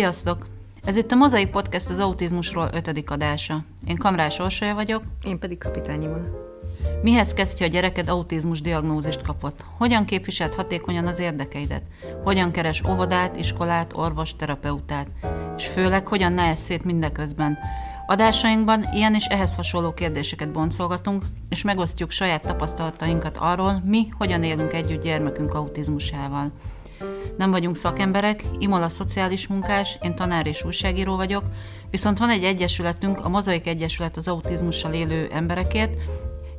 Sziasztok! Ez itt a Mozaik Podcast az autizmusról ötödik adása. Én Kamrás Orsolya vagyok. Én pedig Kapitányi Mona. Mihez kezdje a gyereked autizmus diagnózist kapott? Hogyan képviselt hatékonyan az érdekeidet? Hogyan keres óvodát, iskolát, orvos, terapeutát? És főleg, hogyan ne szét mindeközben? Adásainkban ilyen és ehhez hasonló kérdéseket boncolgatunk, és megosztjuk saját tapasztalatainkat arról, mi hogyan élünk együtt gyermekünk autizmusával. Nem vagyunk szakemberek, Imola szociális munkás, én tanár és újságíró vagyok, viszont van egy egyesületünk, a Mozaik Egyesület az autizmussal élő emberekért,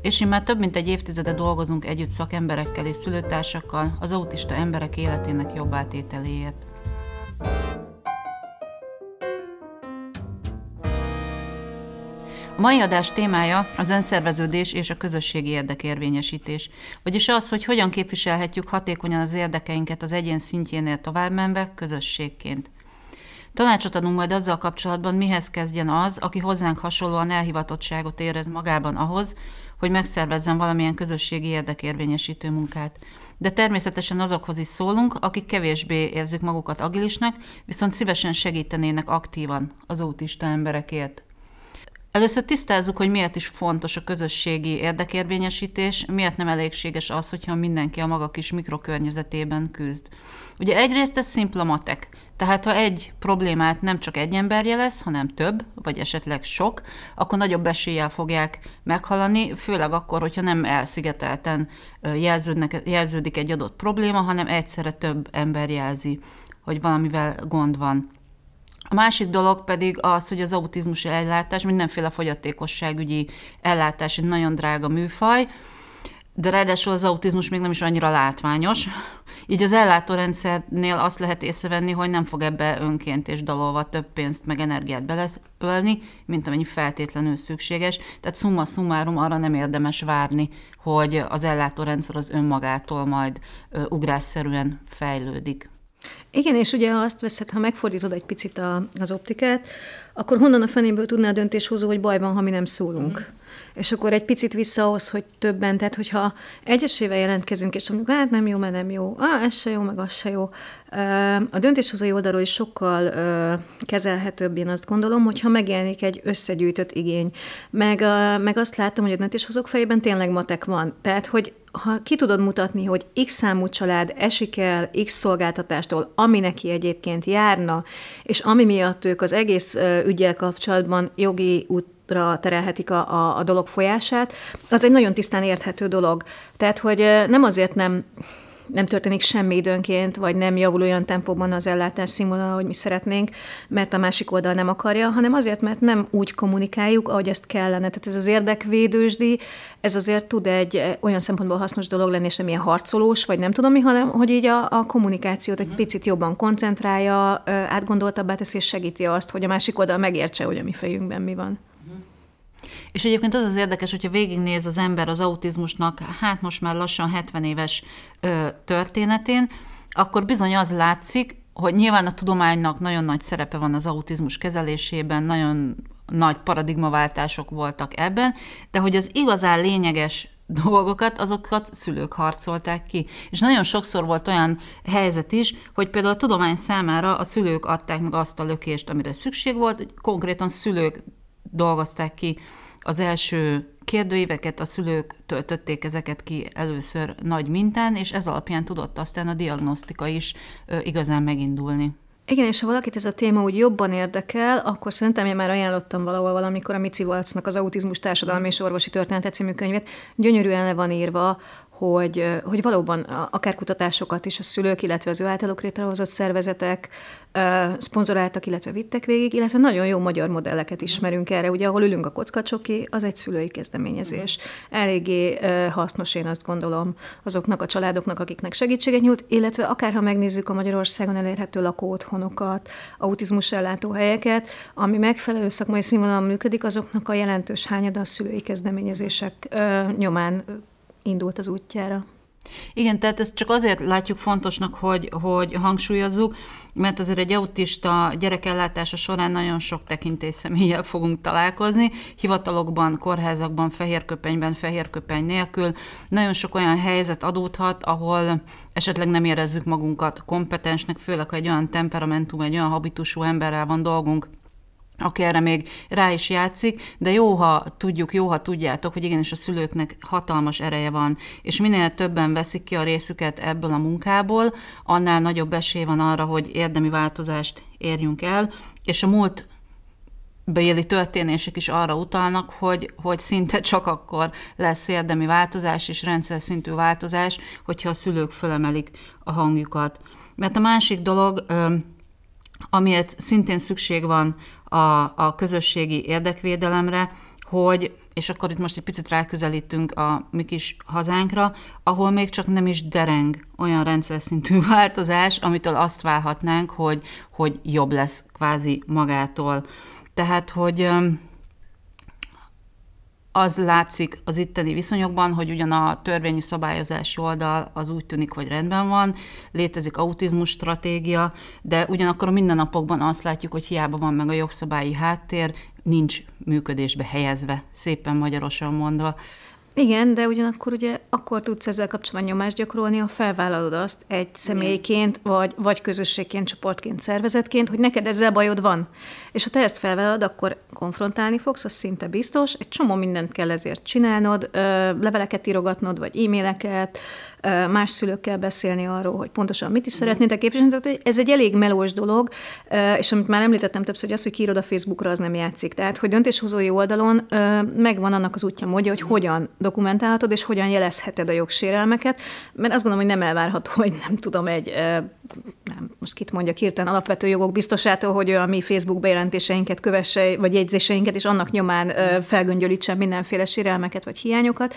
és én már több mint egy évtizede dolgozunk együtt szakemberekkel és szülőtársakkal az autista emberek életének jobb átételéért. Mai adás témája az önszerveződés és a közösségi érdekérvényesítés, vagyis az, hogy hogyan képviselhetjük hatékonyan az érdekeinket az egyén szintjénél továbbmenve közösségként. Tanácsot adunk majd azzal kapcsolatban, mihez kezdjen az, aki hozzánk hasonlóan elhivatottságot érez magában ahhoz, hogy megszervezzen valamilyen közösségi érdekérvényesítő munkát. De természetesen azokhoz is szólunk, akik kevésbé érzik magukat agilisnek, viszont szívesen segítenének aktívan az autista emberekért. Először tisztázzuk, hogy miért is fontos a közösségi érdekérvényesítés, miért nem elégséges az, hogyha mindenki a maga kis mikrokörnyezetében küzd. Ugye egyrészt ez szimpla matek, tehát ha egy problémát nem csak egy ember jelez, hanem több, vagy esetleg sok, akkor nagyobb eséllyel fogják meghalani, főleg akkor, hogyha nem elszigetelten jelződnek, jelződik egy adott probléma, hanem egyszerre több ember jelzi, hogy valamivel gond van. A másik dolog pedig az, hogy az autizmus ellátás, mindenféle fogyatékosságügyi ellátás egy nagyon drága műfaj, de ráadásul az autizmus még nem is annyira látványos. Így az ellátórendszernél azt lehet észrevenni, hogy nem fog ebbe önként és dalolva több pénzt meg energiát beleölni, mint amennyi feltétlenül szükséges. Tehát summa summarum arra nem érdemes várni, hogy az ellátórendszer az önmagától majd ugrásszerűen fejlődik. Igen, és ugye azt veszed, ha megfordítod egy picit a, az optikát, akkor honnan a fenéből tudná a döntéshozó, hogy baj van, ha mi nem szólunk. Mm. És akkor egy picit vissza ahhoz, hogy többen, tehát hogyha egyesével jelentkezünk, és mondjuk, hát nem jó, mert nem jó, ah, ez se jó, meg az se jó. A döntéshozói oldalról is sokkal kezelhetőbb, én azt gondolom, hogyha megjelenik egy összegyűjtött igény. Meg, meg azt látom, hogy a döntéshozók fejében tényleg matek van. Tehát, hogy ha ki tudod mutatni, hogy x számú család esik el x szolgáltatástól, ami neki egyébként járna, és ami miatt ők az egész ügyel kapcsolatban jogi útra terelhetik a, a, a dolog folyását, az egy nagyon tisztán érthető dolog. Tehát, hogy nem azért nem nem történik semmi időnként, vagy nem javul olyan tempóban az ellátás színvonal, hogy mi szeretnénk, mert a másik oldal nem akarja, hanem azért, mert nem úgy kommunikáljuk, ahogy ezt kellene. Tehát ez az érdekvédősdi, ez azért tud egy olyan szempontból hasznos dolog lenni, és nem ilyen harcolós, vagy nem tudom mi, hanem hogy így a, a kommunikációt egy mhm. picit jobban koncentrálja, átgondoltabbá teszi, és segíti azt, hogy a másik oldal megértse, hogy a mi fejünkben mi van. És egyébként az az érdekes, hogyha végignéz az ember az autizmusnak, hát most már lassan 70 éves ö, történetén, akkor bizony az látszik, hogy nyilván a tudománynak nagyon nagy szerepe van az autizmus kezelésében, nagyon nagy paradigmaváltások voltak ebben, de hogy az igazán lényeges dolgokat, azokat szülők harcolták ki. És nagyon sokszor volt olyan helyzet is, hogy például a tudomány számára a szülők adták meg azt a lökést, amire szükség volt, konkrétan szülők dolgozták ki az első kérdőíveket a szülők töltötték ezeket ki először nagy mintán, és ez alapján tudott aztán a diagnosztika is igazán megindulni. Igen, és ha valakit ez a téma úgy jobban érdekel, akkor szerintem én már ajánlottam valahol valamikor a Mici Valcnak az Autizmus Társadalmi és Orvosi Története című könyvét. Gyönyörűen le van írva, hogy, hogy valóban akár kutatásokat is a szülők, illetve az ő általuk létrehozott szervezetek szponzoráltak, illetve vittek végig, illetve nagyon jó magyar modelleket ismerünk erre. Ugye, ahol ülünk a kockacsoki, az egy szülői kezdeményezés. Eléggé hasznos, én azt gondolom, azoknak a családoknak, akiknek segítséget nyújt, illetve akár ha megnézzük a Magyarországon elérhető lakóotthonokat, autizmus ellátóhelyeket, ami megfelelő szakmai színvonalon működik, azoknak a jelentős hányada a szülői kezdeményezések nyomán indult az útjára. Igen, tehát ezt csak azért látjuk fontosnak, hogy, hogy hangsúlyozzuk, mert azért egy autista gyerekellátása során nagyon sok személlyel fogunk találkozni, hivatalokban, kórházakban, fehérköpenyben, fehérköpeny nélkül. Nagyon sok olyan helyzet adódhat, ahol esetleg nem érezzük magunkat kompetensnek, főleg, ha egy olyan temperamentum, egy olyan habitusú emberrel van dolgunk, aki erre még rá is játszik, de jó, ha tudjuk, jó, ha tudjátok, hogy igenis a szülőknek hatalmas ereje van, és minél többen veszik ki a részüket ebből a munkából, annál nagyobb esély van arra, hogy érdemi változást érjünk el, és a múlt béli történések is arra utalnak, hogy, hogy szinte csak akkor lesz érdemi változás és rendszer szintű változás, hogyha a szülők fölemelik a hangjukat. Mert a másik dolog, amiért szintén szükség van a, a közösségi érdekvédelemre, hogy, és akkor itt most egy picit ráközelítünk a mi kis hazánkra, ahol még csak nem is dereng olyan rendszer szintű változás, amitől azt várhatnánk, hogy, hogy jobb lesz kvázi magától. Tehát, hogy az látszik az itteni viszonyokban, hogy ugyan a törvényi szabályozási oldal az úgy tűnik, hogy rendben van, létezik autizmus stratégia, de ugyanakkor a mindennapokban azt látjuk, hogy hiába van meg a jogszabályi háttér, nincs működésbe helyezve, szépen magyarosan mondva. Igen, de ugyanakkor ugye akkor tudsz ezzel kapcsolatban nyomást gyakorolni, ha felvállalod azt egy személyként, vagy, vagy közösségként, csoportként, szervezetként, hogy neked ezzel bajod van. És ha te ezt felvállalod, akkor konfrontálni fogsz, az szinte biztos. Egy csomó mindent kell ezért csinálnod, leveleket írogatnod, vagy e-maileket, más szülőkkel beszélni arról, hogy pontosan mit is szeretnétek képviselni. Tehát ez egy elég melós dolog, és amit már említettem többször, hogy az, hogy kiírod a Facebookra, az nem játszik. Tehát, hogy döntéshozói oldalon megvan annak az útja módja, hogy hogyan dokumentálhatod, és hogyan jelezheted a jogsérelmeket, mert azt gondolom, hogy nem elvárható, hogy nem tudom, egy nem, most kit mondja hirtelen alapvető jogok biztosától, hogy ő a mi Facebook bejelentéseinket kövesse, vagy jegyzéseinket, és annak nyomán felgöngyölítsen mindenféle sérelmeket vagy hiányokat.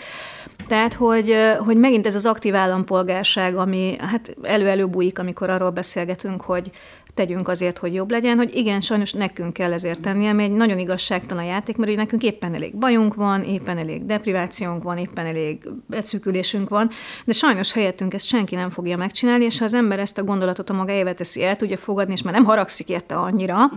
Tehát, hogy, hogy megint ez az aktív állampolgárság, ami hát elő-elő bújik, amikor arról beszélgetünk, hogy tegyünk azért, hogy jobb legyen, hogy igen, sajnos nekünk kell ezért tenni, ami egy nagyon igazságtalan játék, mert nekünk éppen elég bajunk van, éppen elég deprivációnk van, éppen elég beszűkülésünk van, de sajnos helyettünk ezt senki nem fogja megcsinálni, és ha az ember ezt a gondolatot a magáével teszi, el tudja fogadni, és már nem haragszik érte annyira,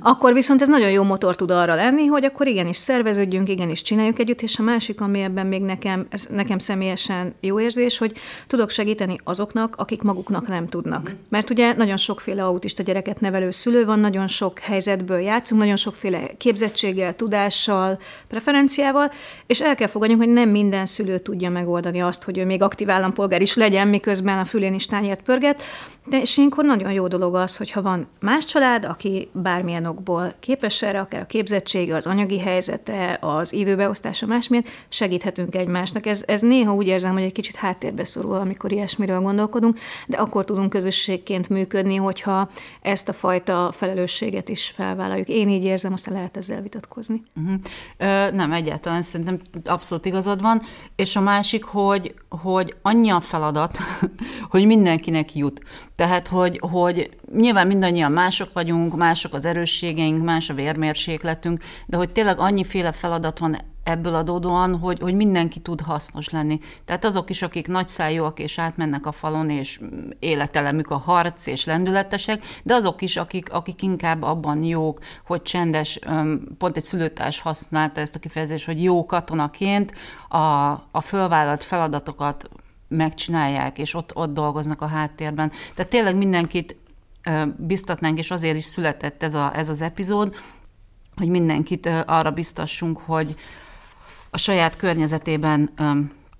akkor viszont ez nagyon jó motor tud arra lenni, hogy akkor igenis szerveződjünk, igenis csináljuk együtt, és a másik, ami ebben még nekem, ez nekem személyesen jó érzés, hogy tudok segíteni azoknak, akik maguknak nem tudnak. Mert ugye nagyon sokféle autista a gyereket nevelő szülő van, nagyon sok helyzetből játszunk, nagyon sokféle képzettséggel, tudással, preferenciával, és el kell fogadjunk, hogy nem minden szülő tudja megoldani azt, hogy ő még aktív állampolgár is legyen, miközben a fülén is tányért pörget, de és ilyenkor nagyon jó dolog az, hogyha van más család, aki bármilyen okból képes erre, akár a képzettsége, az anyagi helyzete, az időbeosztása másmilyen, segíthetünk egymásnak. Ez, ez néha úgy érzem, hogy egy kicsit háttérbe szorul, amikor ilyesmiről gondolkodunk, de akkor tudunk közösségként működni, hogyha ezt a fajta felelősséget is felvállaljuk. Én így érzem, aztán lehet ezzel vitatkozni. Uh-huh. Ö, nem, egyáltalán szerintem abszolút igazad van. És a másik, hogy, hogy annyi a feladat, hogy mindenkinek jut. Tehát, hogy, hogy nyilván mindannyian mások vagyunk, mások az erősségeink, más a vérmérsékletünk, de hogy tényleg annyiféle feladat van ebből adódóan, hogy, hogy mindenki tud hasznos lenni. Tehát azok is, akik nagyszájúak és átmennek a falon, és életelemük a harc és lendületesek, de azok is, akik, akik inkább abban jók, hogy csendes, pont egy szülőtárs használta ezt a kifejezést, hogy jó katonaként a, a fölvállalt feladatokat megcsinálják, és ott, ott dolgoznak a háttérben. Tehát tényleg mindenkit biztatnánk, és azért is született ez, a, ez az epizód, hogy mindenkit arra biztassunk, hogy, a saját környezetében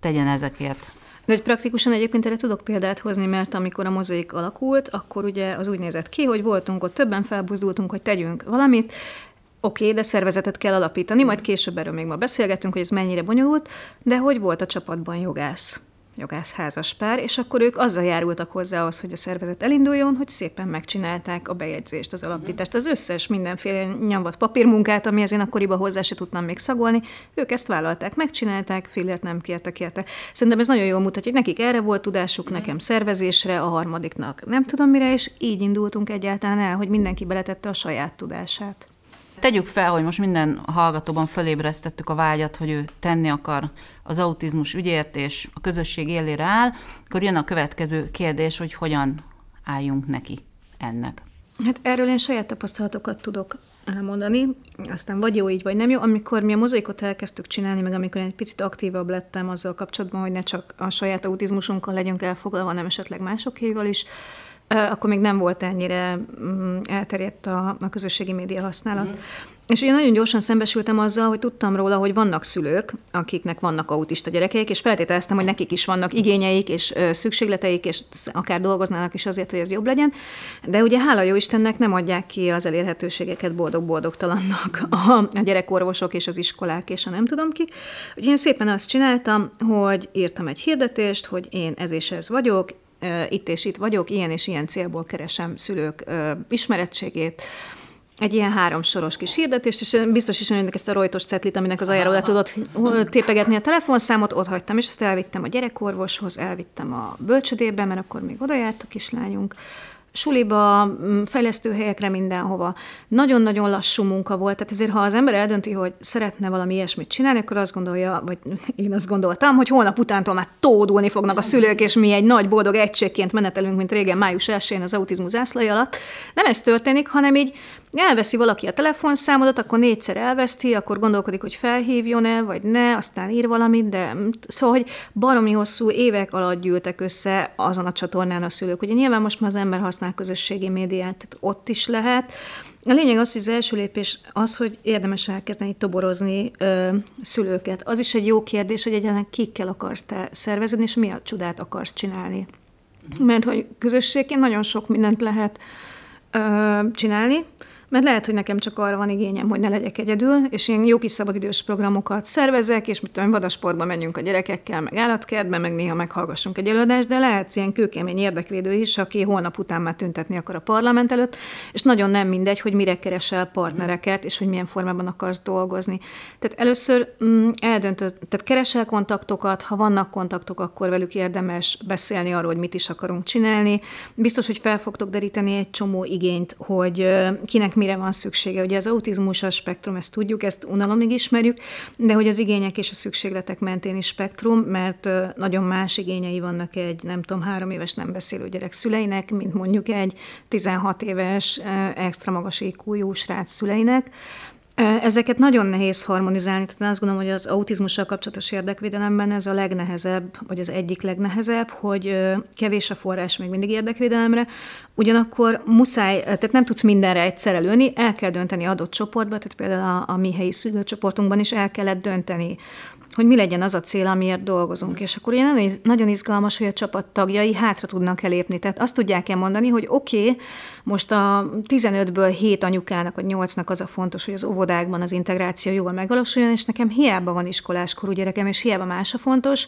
tegyen ezekért. De hogy praktikusan egyébként erre tudok példát hozni, mert amikor a mozaik alakult, akkor ugye az úgy nézett ki, hogy voltunk ott többen, felbuzdultunk, hogy tegyünk valamit, Oké, okay, de szervezetet kell alapítani, majd később erről még ma beszélgetünk, hogy ez mennyire bonyolult, de hogy volt a csapatban jogász? Jogászházas pár, és akkor ők azzal járultak hozzá az, hogy a szervezet elinduljon, hogy szépen megcsinálták a bejegyzést, az alapítást, az összes mindenféle nyomvat papírmunkát, ami én akkoriban hozzá se tudtam még szagolni, ők ezt vállalták, megcsinálták, félért nem kértek érte. Szerintem ez nagyon jól mutatja, hogy nekik erre volt tudásuk, nekem szervezésre, a harmadiknak nem tudom mire, és így indultunk egyáltalán el, hogy mindenki beletette a saját tudását. Tegyük fel, hogy most minden hallgatóban fölébresztettük a vágyat, hogy ő tenni akar az autizmus ügyért, és a közösség élére áll, akkor jön a következő kérdés, hogy hogyan álljunk neki ennek. Hát erről én saját tapasztalatokat tudok elmondani, aztán vagy jó így, vagy nem jó. Amikor mi a mozaikot elkezdtük csinálni, meg amikor én egy picit aktívabb lettem azzal kapcsolatban, hogy ne csak a saját autizmusunkkal legyünk elfoglalva, hanem esetleg másokéval is, akkor még nem volt ennyire mm, elterjedt a, a közösségi média használat. Mm. És ugye nagyon gyorsan szembesültem azzal, hogy tudtam róla, hogy vannak szülők, akiknek vannak autista gyerekeik, és feltételeztem, hogy nekik is vannak igényeik és szükségleteik, és akár dolgoznának is azért, hogy ez jobb legyen. De ugye hála jó Istennek nem adják ki az elérhetőségeket boldog-boldogtalannak a, a gyerekorvosok és az iskolák és a nem tudom ki. Úgyhogy én szépen azt csináltam, hogy írtam egy hirdetést, hogy én ez és ez vagyok, itt és itt vagyok, ilyen és ilyen célból keresem szülők ismerettségét, egy ilyen három soros kis hirdetést, és biztos is mondjuk ezt a rojtos cetlit, aminek az aljáról le tudott tépegetni a telefonszámot, ott hagytam, és ezt elvittem a gyerekorvoshoz, elvittem a bölcsödébe, mert akkor még oda járt a kislányunk, suliba, mm, fejlesztőhelyekre, mindenhova. Nagyon-nagyon lassú munka volt, tehát ezért ha az ember eldönti, hogy szeretne valami ilyesmit csinálni, akkor azt gondolja, vagy én azt gondoltam, hogy holnap utántól már tódulni fognak a szülők, és mi egy nagy boldog egységként menetelünk, mint régen május 1-én az autizmus zászlai alatt. Nem ez történik, hanem így elveszi valaki a telefonszámodat, akkor négyszer elveszti, akkor gondolkodik, hogy felhívjon-e, vagy ne, aztán ír valamit, de szóval, hogy baromi hosszú évek alatt gyűltek össze azon a csatornán a szülők. Ugye nyilván most már az ember használ közösségi médiát, tehát ott is lehet. A lényeg az, hogy az első lépés az, hogy érdemes elkezdeni toborozni ö, szülőket. Az is egy jó kérdés, hogy egyáltalán kikkel akarsz te szervezni, és mi a csodát akarsz csinálni. Mert hogy közösségként nagyon sok mindent lehet ö, csinálni, mert lehet, hogy nekem csak arra van igényem, hogy ne legyek egyedül, és én jó kis szabadidős programokat szervezek, és mit tudom, vadasportba menjünk a gyerekekkel, meg állatkertbe, meg néha meghallgassunk egy előadást, de lehet ilyen kőkemény érdekvédő is, aki holnap után már tüntetni akar a parlament előtt, és nagyon nem mindegy, hogy mire keresel partnereket, és hogy milyen formában akarsz dolgozni. Tehát először mm, eldöntött, tehát keresel kontaktokat, ha vannak kontaktok, akkor velük érdemes beszélni arról, hogy mit is akarunk csinálni. Biztos, hogy fel fogtok deríteni egy csomó igényt, hogy kinek mire van szüksége. Ugye az autizmus a spektrum, ezt tudjuk, ezt unalomig ismerjük, de hogy az igények és a szükségletek mentén is spektrum, mert nagyon más igényei vannak egy, nem tudom, három éves nem beszélő gyerek szüleinek, mint mondjuk egy 16 éves extra magas IQ srác szüleinek. Ezeket nagyon nehéz harmonizálni, tehát azt gondolom, hogy az autizmussal kapcsolatos érdekvédelemben ez a legnehezebb, vagy az egyik legnehezebb, hogy kevés a forrás még mindig érdekvédelemre, ugyanakkor muszáj, tehát nem tudsz mindenre egyszerre lőni, el kell dönteni adott csoportba, tehát például a, a mi helyi szülőcsoportunkban is el kellett dönteni, hogy mi legyen az a cél, amiért dolgozunk. És akkor ilyen nagyon izgalmas, hogy a csapat tagjai hátra tudnak elépni. Tehát azt tudják el mondani, hogy oké, okay, most a 15-ből 7 anyukának, vagy 8-nak az a fontos, hogy az óvodákban az integráció jól megvalósuljon, és nekem hiába van iskoláskorú gyerekem, és hiába más a fontos,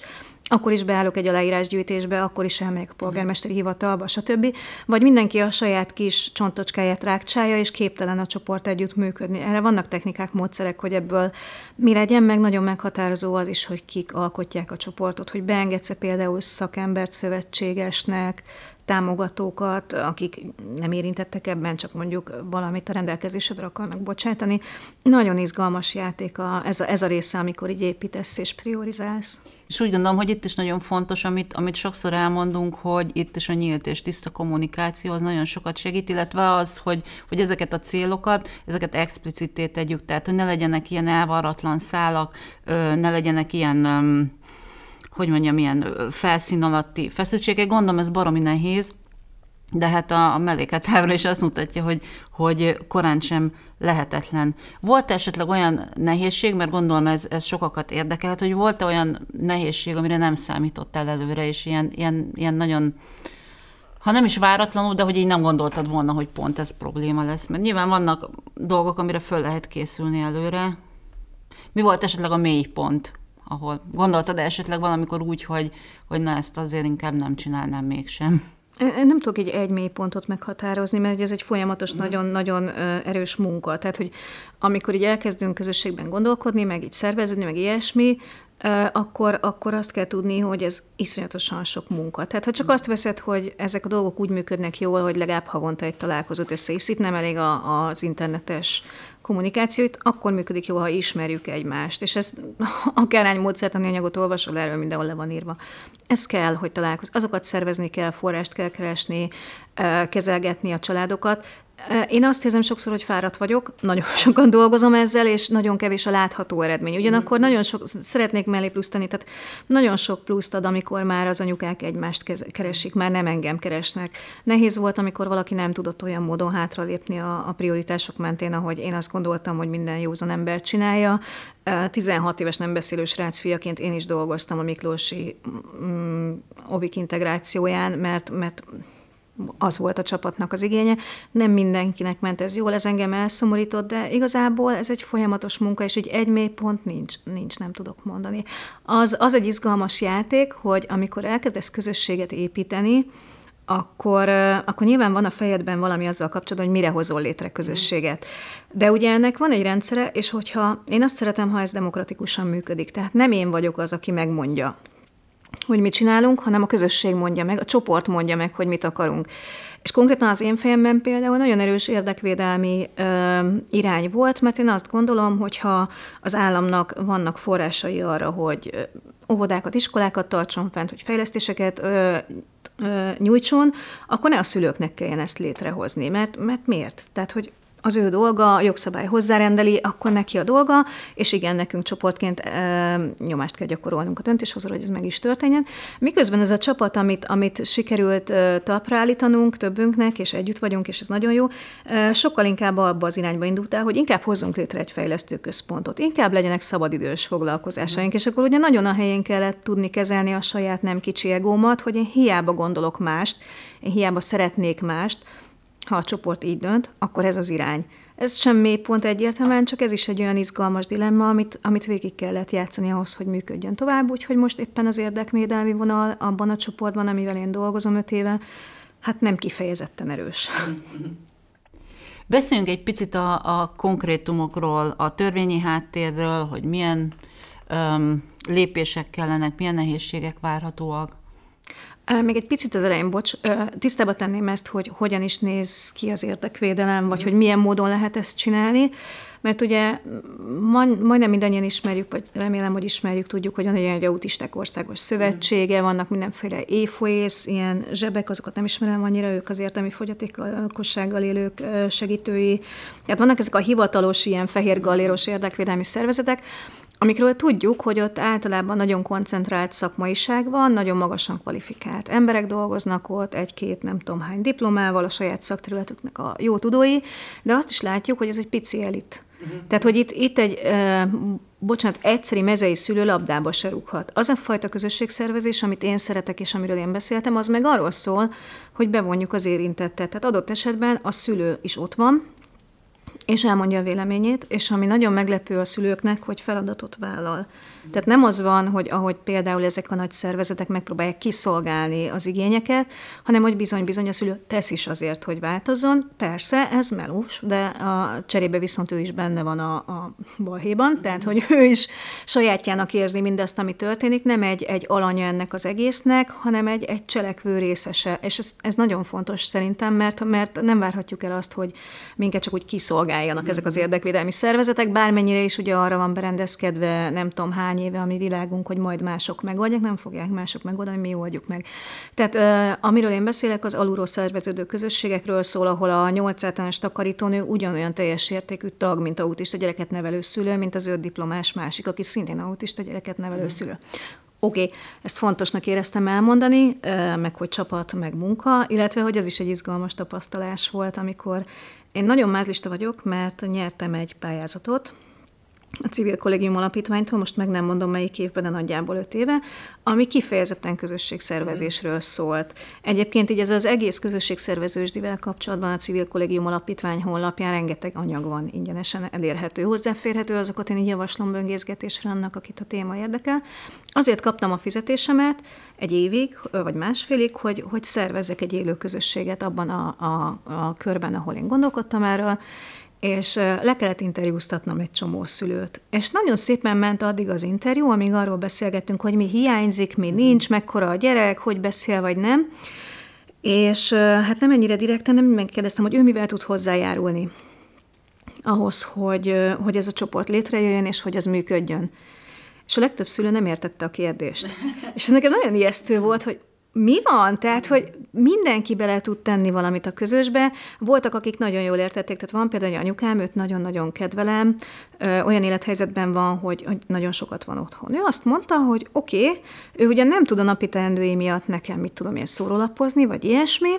akkor is beállok egy aláírásgyűjtésbe, akkor is elmegyek a polgármesteri hivatalba, stb. Vagy mindenki a saját kis csontocskáját rákcsája, és képtelen a csoport együtt működni. Erre vannak technikák, módszerek, hogy ebből mi legyen, meg nagyon meghatározó az is, hogy kik alkotják a csoportot, hogy beengedsz például szakembert szövetségesnek, támogatókat, akik nem érintettek ebben, csak mondjuk valamit a rendelkezésedre akarnak bocsátani. Nagyon izgalmas játék a, ez, a, ez a része, amikor így építesz és priorizálsz. És úgy gondolom, hogy itt is nagyon fontos, amit, amit sokszor elmondunk, hogy itt is a nyílt és tiszta kommunikáció az nagyon sokat segít, illetve az, hogy, hogy ezeket a célokat, ezeket explicité tegyük, tehát hogy ne legyenek ilyen elvarratlan szálak, ne legyenek ilyen hogy mondjam, ilyen felszín alatti feszültségek. Gondolom, ez baromi nehéz, de hát a, a melléketávra is azt mutatja, hogy, hogy korán sem lehetetlen. Volt esetleg olyan nehézség, mert gondolom ez, ez sokakat érdekelt, hogy volt-e olyan nehézség, amire nem számítottál előre, és ilyen, ilyen, ilyen nagyon, ha nem is váratlanul, de hogy így nem gondoltad volna, hogy pont ez probléma lesz. Mert nyilván vannak dolgok, amire föl lehet készülni előre. Mi volt esetleg a mély pont? Ahol gondoltad esetleg valamikor úgy, hogy, hogy na ezt azért inkább nem csinálnám mégsem? Én nem tudok egy egy mélypontot meghatározni, mert ez egy folyamatos, nagyon-nagyon erős munka. Tehát, hogy amikor így elkezdünk közösségben gondolkodni, meg így szerveződni, meg ilyesmi, akkor, akkor azt kell tudni, hogy ez iszonyatosan sok munka. Tehát ha csak azt veszed, hogy ezek a dolgok úgy működnek jól, hogy legalább havonta egy találkozót összehívsz, itt nem elég a, az internetes kommunikációt, akkor működik jó, ha ismerjük egymást. És ez akárhány módszertani anyagot olvasol, erről mindenhol le van írva. Ez kell, hogy találkoz. Azokat szervezni kell, forrást kell keresni, kezelgetni a családokat, én azt érzem sokszor, hogy fáradt vagyok, nagyon sokan dolgozom ezzel, és nagyon kevés a látható eredmény. Ugyanakkor nagyon sok, szeretnék mellé pluszt tenni, tehát nagyon sok pluszt ad, amikor már az anyukák egymást keresik, már nem engem keresnek. Nehéz volt, amikor valaki nem tudott olyan módon hátralépni a, a prioritások mentén, ahogy én azt gondoltam, hogy minden józan ember csinálja. 16 éves nem beszélő srác fiaként én is dolgoztam a Miklósi mm, Ovik integrációján, mert, mert az volt a csapatnak az igénye. Nem mindenkinek ment ez jól, ez engem elszomorított, de igazából ez egy folyamatos munka, és egy egy mély pont nincs, nincs, nem tudok mondani. Az, az egy izgalmas játék, hogy amikor elkezdesz közösséget építeni, akkor, akkor nyilván van a fejedben valami azzal kapcsolatban, hogy mire hozol létre közösséget. De ugye ennek van egy rendszere, és hogyha én azt szeretem, ha ez demokratikusan működik. Tehát nem én vagyok az, aki megmondja, hogy mit csinálunk, hanem a közösség mondja meg, a csoport mondja meg, hogy mit akarunk. És konkrétan az én fejemben például nagyon erős érdekvédelmi ö, irány volt, mert én azt gondolom, hogyha az államnak vannak forrásai arra, hogy óvodákat, iskolákat tartson fent, hogy fejlesztéseket ö, ö, nyújtson, akkor ne a szülőknek kelljen ezt létrehozni. Mert, mert miért? Tehát, hogy az ő dolga, a jogszabály hozzárendeli, akkor neki a dolga, és igen, nekünk csoportként e, nyomást kell gyakorolnunk a döntéshozóra, hogy ez meg is történjen. Miközben ez a csapat, amit, amit sikerült e, talpra állítanunk többünknek, és együtt vagyunk, és ez nagyon jó, e, sokkal inkább abba az irányba indult el, hogy inkább hozzunk létre egy fejlesztő központot, inkább legyenek szabadidős foglalkozásaink, mm. és akkor ugye nagyon a helyén kellett tudni kezelni a saját nem kicsi egómat, hogy én hiába gondolok mást, én hiába szeretnék mást, ha a csoport így dönt, akkor ez az irány. Ez sem mélypont egyértelműen, csak ez is egy olyan izgalmas dilemma, amit, amit végig kellett játszani ahhoz, hogy működjön tovább, úgyhogy most éppen az érdekmédelmi vonal abban a csoportban, amivel én dolgozom öt éve, hát nem kifejezetten erős. Beszéljünk egy picit a, a konkrétumokról, a törvényi háttérről, hogy milyen um, lépések kellenek, milyen nehézségek várhatóak. Még egy picit az elején, bocs, tisztába tenném ezt, hogy hogyan is néz ki az érdekvédelem, vagy hogy milyen módon lehet ezt csinálni, mert ugye majdnem mindannyian ismerjük, vagy remélem, hogy ismerjük, tudjuk, hogy van egy ilyen autisták országos szövetsége, vannak mindenféle éfoész, ilyen zsebek, azokat nem ismerem annyira, ők az értelmi fogyatékossággal élők segítői. Tehát vannak ezek a hivatalos, ilyen fehér galléros érdekvédelmi szervezetek, amikről tudjuk, hogy ott általában nagyon koncentrált szakmaiság van, nagyon magasan kvalifikált emberek dolgoznak ott, egy-két nem tudom hány diplomával, a saját szakterületüknek a jó tudói, de azt is látjuk, hogy ez egy pici elit. Uh-huh. Tehát, hogy itt, itt egy, e, bocsánat, egyszeri mezei szülő labdába se rúghat. Az a fajta közösségszervezés, amit én szeretek, és amiről én beszéltem, az meg arról szól, hogy bevonjuk az érintettet. Tehát adott esetben a szülő is ott van, és elmondja a véleményét, és ami nagyon meglepő a szülőknek, hogy feladatot vállal. Tehát nem az van, hogy ahogy például ezek a nagy szervezetek megpróbálják kiszolgálni az igényeket, hanem hogy bizony-bizony a szülő tesz is azért, hogy változzon. Persze, ez melós, de a cserébe viszont ő is benne van a, a balhéban, tehát hogy ő is sajátjának érzi mindazt, ami történik, nem egy, egy alanya ennek az egésznek, hanem egy, egy cselekvő részese. És ez, ez nagyon fontos szerintem, mert, mert nem várhatjuk el azt, hogy minket csak úgy kiszolgáljanak ezek az érdekvédelmi szervezetek, bármennyire is ugye arra van berendezkedve, nem tudom hány néhány éve a mi világunk, hogy majd mások megoldják, nem fogják mások megoldani, mi oldjuk meg. Tehát amiről én beszélek, az alulról szerveződő közösségekről szól, ahol a nyolc általános takarítónő ugyanolyan teljes értékű tag, mint autista gyereket nevelő szülő, mint az öt diplomás másik, aki szintén autista gyereket nevelő szülő. Oké, okay, ezt fontosnak éreztem elmondani, meg hogy csapat, meg munka, illetve hogy ez is egy izgalmas tapasztalás volt, amikor én nagyon mázlista vagyok, mert nyertem egy pályázatot, a Civil Kollégium Alapítványtól, most meg nem mondom melyik évben, de nagyjából öt éve, ami kifejezetten közösségszervezésről szólt. Egyébként így ez az egész közösségszervezősdivel kapcsolatban a Civil Kollégium Alapítvány honlapján rengeteg anyag van ingyenesen elérhető, hozzáférhető, azokat én így javaslom böngészgetésre annak, akit a téma érdekel. Azért kaptam a fizetésemet egy évig, vagy másfélig, hogy, hogy szervezzek egy élő közösséget abban a, a, a körben, ahol én gondolkodtam erről, és le kellett interjúztatnom egy csomó szülőt. És nagyon szépen ment addig az interjú, amíg arról beszélgettünk, hogy mi hiányzik, mi nincs, mekkora a gyerek, hogy beszél vagy nem. És hát nem ennyire direkten, nem megkérdeztem, hogy ő mivel tud hozzájárulni ahhoz, hogy, hogy ez a csoport létrejöjjön, és hogy az működjön. És a legtöbb szülő nem értette a kérdést. És ez nekem nagyon ijesztő volt, hogy mi van? Tehát, hogy mindenki bele tud tenni valamit a közösbe. Voltak, akik nagyon jól értették, tehát van például egy anyukám, őt nagyon-nagyon kedvelem, olyan élethelyzetben van, hogy, hogy nagyon sokat van otthon. Ő azt mondta, hogy oké, okay, ő ugye nem tud a napi teendői miatt nekem, mit tudom én, szórólapozni, vagy ilyesmi,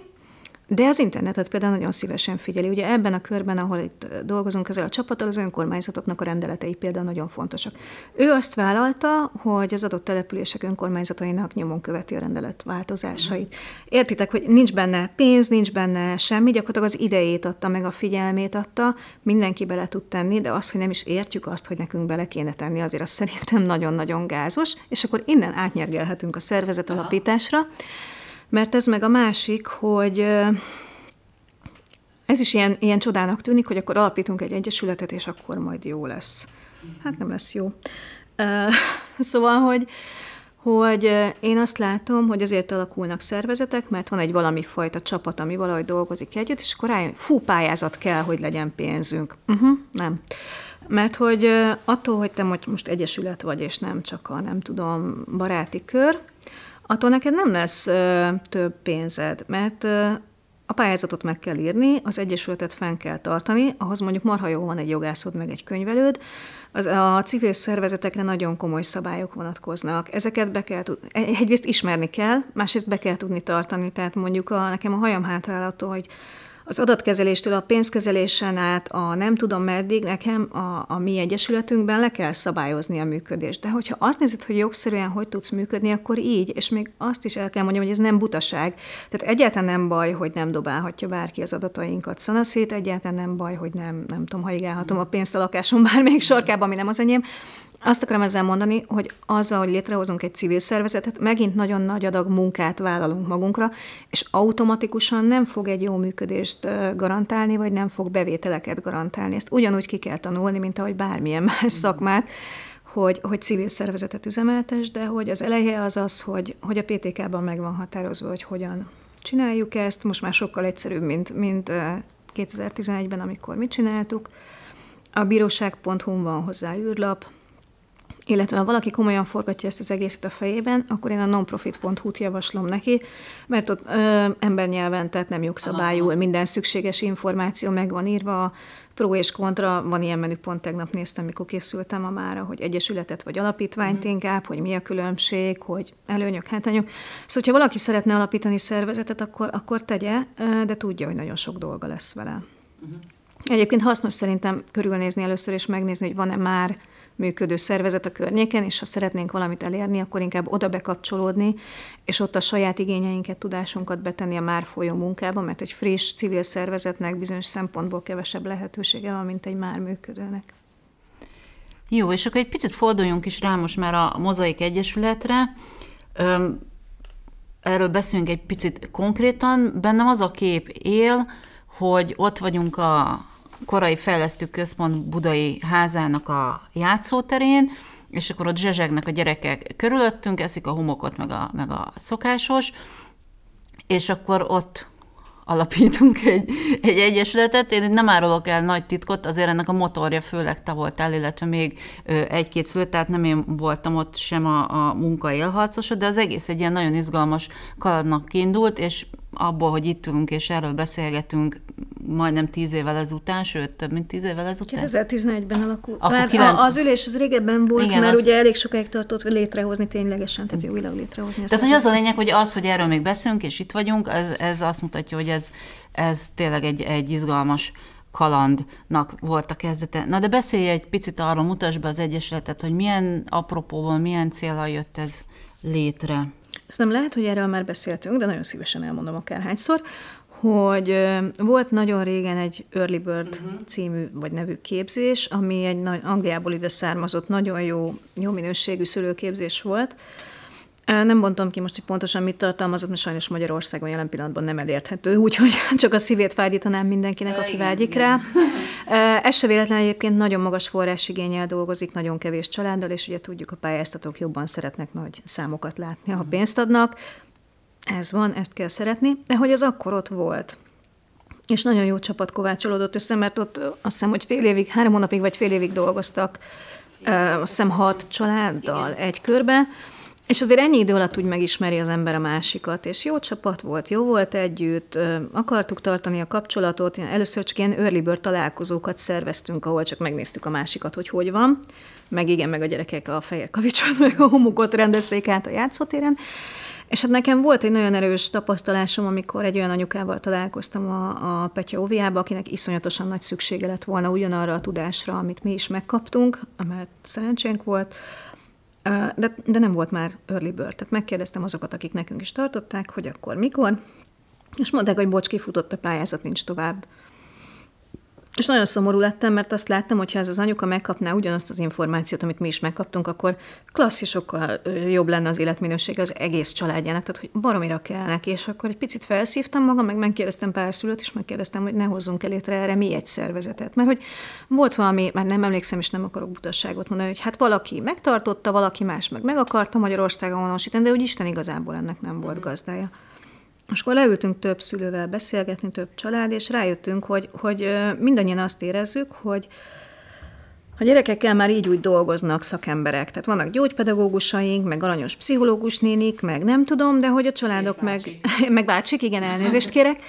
de az internetet például nagyon szívesen figyeli. Ugye ebben a körben, ahol itt dolgozunk ezzel a csapattal, az önkormányzatoknak a rendeletei például nagyon fontosak. Ő azt vállalta, hogy az adott települések önkormányzatainak nyomon követi a rendelet változásait. Értitek, hogy nincs benne pénz, nincs benne semmi, gyakorlatilag az idejét adta, meg a figyelmét adta, mindenki bele tud tenni, de az, hogy nem is értjük azt, hogy nekünk bele kéne tenni, azért az szerintem nagyon-nagyon gázos, és akkor innen átnyergelhetünk a szervezet alapításra. Aha mert ez meg a másik, hogy ez is ilyen, ilyen csodának tűnik, hogy akkor alapítunk egy egyesületet, és akkor majd jó lesz. Hát nem lesz jó. Szóval, hogy, hogy én azt látom, hogy azért alakulnak szervezetek, mert van egy valami fajta csapat, ami valahogy dolgozik együtt, és akkor rájön, fú, pályázat kell, hogy legyen pénzünk. Uh-huh, nem. Mert hogy attól, hogy te most egyesület vagy, és nem csak a, nem tudom, baráti kör, attól neked nem lesz ö, több pénzed, mert ö, a pályázatot meg kell írni, az egyesületet fenn kell tartani, ahhoz mondjuk marha jó van egy jogászod, meg egy könyvelőd. Az, a civil szervezetekre nagyon komoly szabályok vonatkoznak. Ezeket be kell tudni, egyrészt ismerni kell, másrészt be kell tudni tartani. Tehát mondjuk a, nekem a hajam hátrál hogy az adatkezeléstől a pénzkezelésen át a nem tudom meddig, nekem a, a mi egyesületünkben le kell szabályozni a működést. De hogyha azt nézed, hogy jogszerűen hogy tudsz működni, akkor így, és még azt is el kell mondjam, hogy ez nem butaság. Tehát egyáltalán nem baj, hogy nem dobálhatja bárki az adatainkat szanaszét, egyáltalán nem baj, hogy nem, nem tudom, haigálhatom a pénzt a lakásom bármelyik sarkában, ami nem az enyém. Azt akarom ezzel mondani, hogy azzal, hogy létrehozunk egy civil szervezetet, megint nagyon nagy adag munkát vállalunk magunkra, és automatikusan nem fog egy jó működést garantálni, vagy nem fog bevételeket garantálni. Ezt ugyanúgy ki kell tanulni, mint ahogy bármilyen más szakmát, hogy, hogy civil szervezetet üzemeltes, de hogy az eleje az az, hogy, hogy a PTK-ban meg van határozva, hogy hogyan csináljuk ezt. Most már sokkal egyszerűbb, mint, mint 2011-ben, amikor mit csináltuk. A bíróság.hu van hozzá űrlap, illetve ha valaki komolyan forgatja ezt az egészet a fejében, akkor én a nonprofit.hu-t javaslom neki, mert ott ö, embernyelven, tehát nem jogszabályul, Aha. minden szükséges információ meg van írva, pro és kontra, van ilyen menüpont, tegnap néztem, mikor készültem a mára, hogy egyesületet vagy alapítványt mm. inkább, hogy mi a különbség, hogy előnyök, hátrányok. Szóval, hogyha valaki szeretne alapítani szervezetet, akkor, akkor tegye, de tudja, hogy nagyon sok dolga lesz vele. Mm. Egyébként hasznos szerintem körülnézni először, és megnézni, hogy van-e már működő szervezet a környéken, és ha szeretnénk valamit elérni, akkor inkább oda bekapcsolódni, és ott a saját igényeinket, tudásunkat betenni a már folyó munkába, mert egy friss civil szervezetnek bizonyos szempontból kevesebb lehetősége van, mint egy már működőnek. Jó, és akkor egy picit forduljunk is rá most már a Mozaik Egyesületre. Erről beszélünk egy picit konkrétan. Bennem az a kép él, hogy ott vagyunk a korai fejlesztő központ budai házának a játszóterén, és akkor ott zsezsegnek a gyerekek körülöttünk, eszik a homokot, meg a, meg a szokásos, és akkor ott alapítunk egy, egy egyesületet. Én nem árulok el nagy titkot, azért ennek a motorja főleg te voltál, illetve még egy-két szülő, tehát nem én voltam ott sem a, a munka élharcosa, de az egész egy ilyen nagyon izgalmas kaladnak indult, és abból, hogy itt ülünk és erről beszélgetünk majdnem tíz évvel ezután, sőt, több mint tíz évvel ezután. 2011-ben alakult. Akkor Már kilenc... az ülés az régebben volt, Igen, mert az... ugye elég sokáig tartott létrehozni ténylegesen, tehát jogilag létrehozni. Tehát, hogy az a lényeg, hogy az, hogy erről még beszélünk, és itt vagyunk, ez, ez azt mutatja, hogy ez, ez tényleg egy, egy izgalmas kalandnak volt a kezdete. Na de beszélj egy picit arról, mutasd be az Egyesületet, hogy milyen apropóból, milyen célra jött ez létre. Ezt nem lehet, hogy erről már beszéltünk, de nagyon szívesen elmondom akárhányszor, hogy volt nagyon régen egy Early Bird uh-huh. című vagy nevű képzés, ami egy nagy, Angliából ide származott, nagyon jó, jó minőségű szülőképzés volt, nem mondtam ki most, hogy pontosan mit tartalmazott, mert sajnos Magyarországon jelen pillanatban nem elérthető, úgyhogy csak a szívét fájdítanám mindenkinek, aki vágyik rá. Ez se véletlen egyébként nagyon magas forrásigényel dolgozik, nagyon kevés családdal, és ugye tudjuk, a pályáztatók jobban szeretnek nagy számokat látni, ha pénzt adnak. Ez van, ezt kell szeretni, de hogy az akkor ott volt. és nagyon jó csapat kovácsolódott össze, mert ott azt hiszem, hogy fél évig, három hónapig vagy fél évig dolgoztak, azt hiszem hat családdal Igen. egy körbe, és azért ennyi idő alatt úgy megismeri az ember a másikat, és jó csapat volt, jó volt együtt, akartuk tartani a kapcsolatot, először csak ilyen early bird találkozókat szerveztünk, ahol csak megnéztük a másikat, hogy hogy van, meg igen, meg a gyerekek a fehér kavicsot, meg a homokot rendezték át a játszótéren, és hát nekem volt egy nagyon erős tapasztalásom, amikor egy olyan anyukával találkoztam a, a Petya Óviába, akinek iszonyatosan nagy szüksége lett volna ugyanarra a tudásra, amit mi is megkaptunk, mert szerencsénk volt, de, de nem volt már early bird. Tehát megkérdeztem azokat, akik nekünk is tartották, hogy akkor mikor, és mondták, hogy bocs, kifutott a pályázat, nincs tovább. És nagyon szomorú lettem, mert azt láttam, hogy ha ez az anyuka megkapná ugyanazt az információt, amit mi is megkaptunk, akkor klasszisokkal jobb lenne az életminőség az egész családjának, tehát hogy baromira kell neki, és akkor egy picit felszívtam magam, meg megkérdeztem pár szülőt, és megkérdeztem, hogy ne hozzunk el létre erre mi egy szervezetet. Mert hogy volt valami, már nem emlékszem, és nem akarok butasságot mondani, hogy hát valaki megtartotta, valaki más meg meg akarta Magyarországon honosítani, de hogy Isten igazából ennek nem volt gazdája. És akkor leültünk több szülővel beszélgetni, több család, és rájöttünk, hogy, hogy mindannyian azt érezzük, hogy a gyerekekkel már így úgy dolgoznak szakemberek. Tehát vannak gyógypedagógusaink, meg aranyos pszichológus nénik, meg nem tudom, de hogy a családok meg, meg bácsik, igen, elnézést kérek,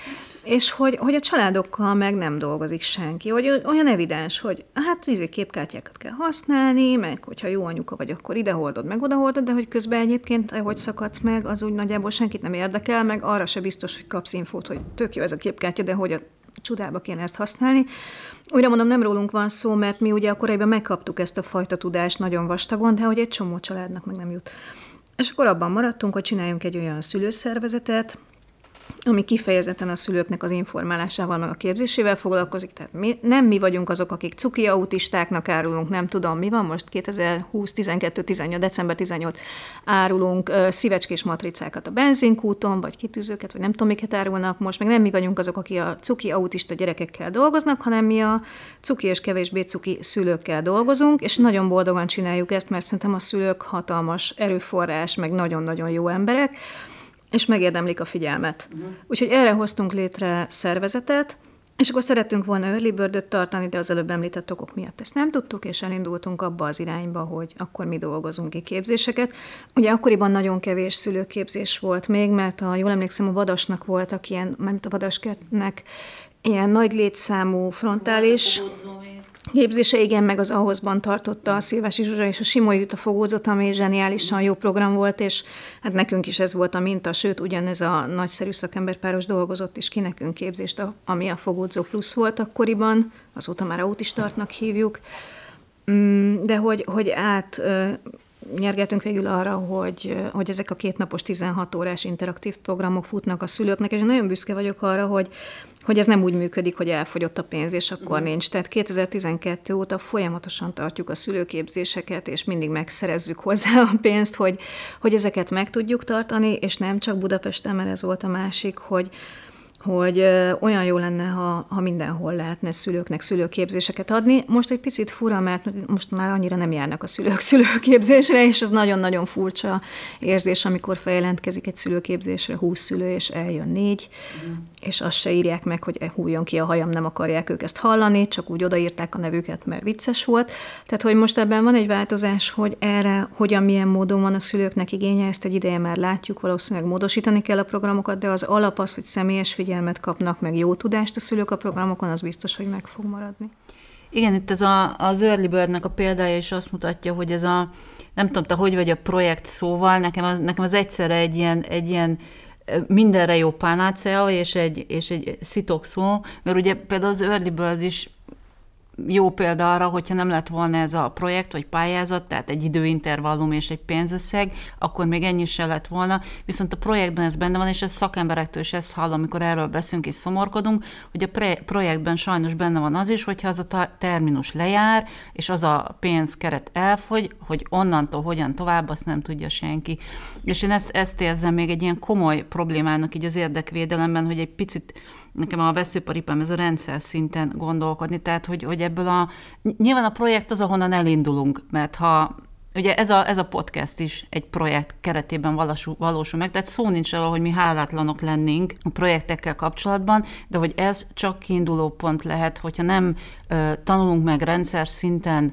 és hogy, hogy a családokkal meg nem dolgozik senki, hogy olyan evidens, hogy hát izé képkártyákat kell használni, meg hogyha jó anyuka vagy, akkor ide hordod, meg oda hordod, de hogy közben egyébként, hogy szakadsz meg, az úgy nagyjából senkit nem érdekel, meg arra se biztos, hogy kapsz infót, hogy tök jó ez a képkártya, de hogy a csodába kéne ezt használni. Újra mondom, nem rólunk van szó, mert mi ugye akkoriban megkaptuk ezt a fajta tudást nagyon vastagon, de hogy egy csomó családnak meg nem jut. És akkor abban maradtunk, hogy csináljunk egy olyan szülőszervezetet, ami kifejezetten a szülőknek az informálásával, meg a képzésével foglalkozik. Tehát mi, nem mi vagyunk azok, akik cuki autistáknak árulunk, nem tudom, mi van most 2020, 12, 18, december 18 árulunk szívecskés matricákat a benzinkúton, vagy kitűzőket, vagy nem tudom, miket árulnak most, meg nem mi vagyunk azok, akik a cuki autista gyerekekkel dolgoznak, hanem mi a cuki és kevésbé cuki szülőkkel dolgozunk, és nagyon boldogan csináljuk ezt, mert szerintem a szülők hatalmas erőforrás, meg nagyon-nagyon jó emberek, és megérdemlik a figyelmet. Uh-huh. Úgyhogy erre hoztunk létre szervezetet, és akkor szerettünk volna early bird tartani, de az előbb említett okok miatt ezt nem tudtuk, és elindultunk abba az irányba, hogy akkor mi dolgozunk ki képzéseket. Ugye akkoriban nagyon kevés szülőképzés volt még, mert a, jól emlékszem, a Vadasnak voltak ilyen, mert a Vadaskertnek ilyen nagy létszámú frontális képzése, igen, meg az ahhozban tartotta a Szilvási Zsuzsa és a Simolyit a fogózat, ami zseniálisan jó program volt, és hát nekünk is ez volt a minta, sőt, ugyanez a nagyszerű szakemberpáros dolgozott is ki nekünk képzést, ami a fogódzó plusz volt akkoriban, azóta már autistartnak hívjuk, mm, de hogy, hogy át nyergetünk végül arra, hogy, hogy ezek a kétnapos 16 órás interaktív programok futnak a szülőknek, és nagyon büszke vagyok arra, hogy, hogy ez nem úgy működik, hogy elfogyott a pénz, és akkor uh-huh. nincs. Tehát 2012 óta folyamatosan tartjuk a szülőképzéseket, és mindig megszerezzük hozzá a pénzt, hogy, hogy ezeket meg tudjuk tartani, és nem csak Budapesten, mert ez volt a másik, hogy, hogy olyan jó lenne, ha, ha mindenhol lehetne szülőknek szülőképzéseket adni. Most egy picit fura, mert most már annyira nem járnak a szülők szülőképzésre, és ez nagyon-nagyon furcsa érzés, amikor feljelentkezik egy szülőképzésre 20 szülő, és eljön négy, mm. és azt se írják meg, hogy hújjon ki a hajam, nem akarják ők ezt hallani, csak úgy odaírták a nevüket, mert vicces volt. Tehát, hogy most ebben van egy változás, hogy erre hogyan, milyen módon van a szülőknek igénye, ezt egy ideje már látjuk, valószínűleg módosítani kell a programokat, de az alap az, hogy személyes figyelmet figyelmet kapnak, meg jó tudást a szülők a programokon, az biztos, hogy meg fog maradni. Igen, itt ez a, az Early Bird-nek a példája is azt mutatja, hogy ez a, nem tudom, te hogy vagy a projekt szóval, nekem az, nekem az egyszerre egy ilyen, egy ilyen mindenre jó pánácea, és egy, és egy szitok szó, mert ugye például az Early Bird is jó példa arra, hogyha nem lett volna ez a projekt vagy pályázat, tehát egy időintervallum és egy pénzösszeg, akkor még ennyi se lett volna. Viszont a projektben ez benne van, és ez szakemberektől is ezt hallom, amikor erről beszélünk és szomorkodunk, hogy a pre- projektben sajnos benne van az is, hogyha az a terminus lejár, és az a pénzkeret elfogy, hogy onnantól hogyan tovább, azt nem tudja senki. És én ezt, ezt érzem még egy ilyen komoly problémának így az érdekvédelemben, hogy egy picit nekem a veszőparipám ez a rendszer szinten gondolkodni, tehát hogy, hogy ebből a, nyilván a projekt az, ahonnan elindulunk, mert ha Ugye ez a, ez a podcast is egy projekt keretében valósul, valósul meg, tehát szó nincs arról, hogy mi hálátlanok lennénk a projektekkel kapcsolatban, de hogy ez csak kiinduló pont lehet, hogyha nem ö, tanulunk meg rendszer szinten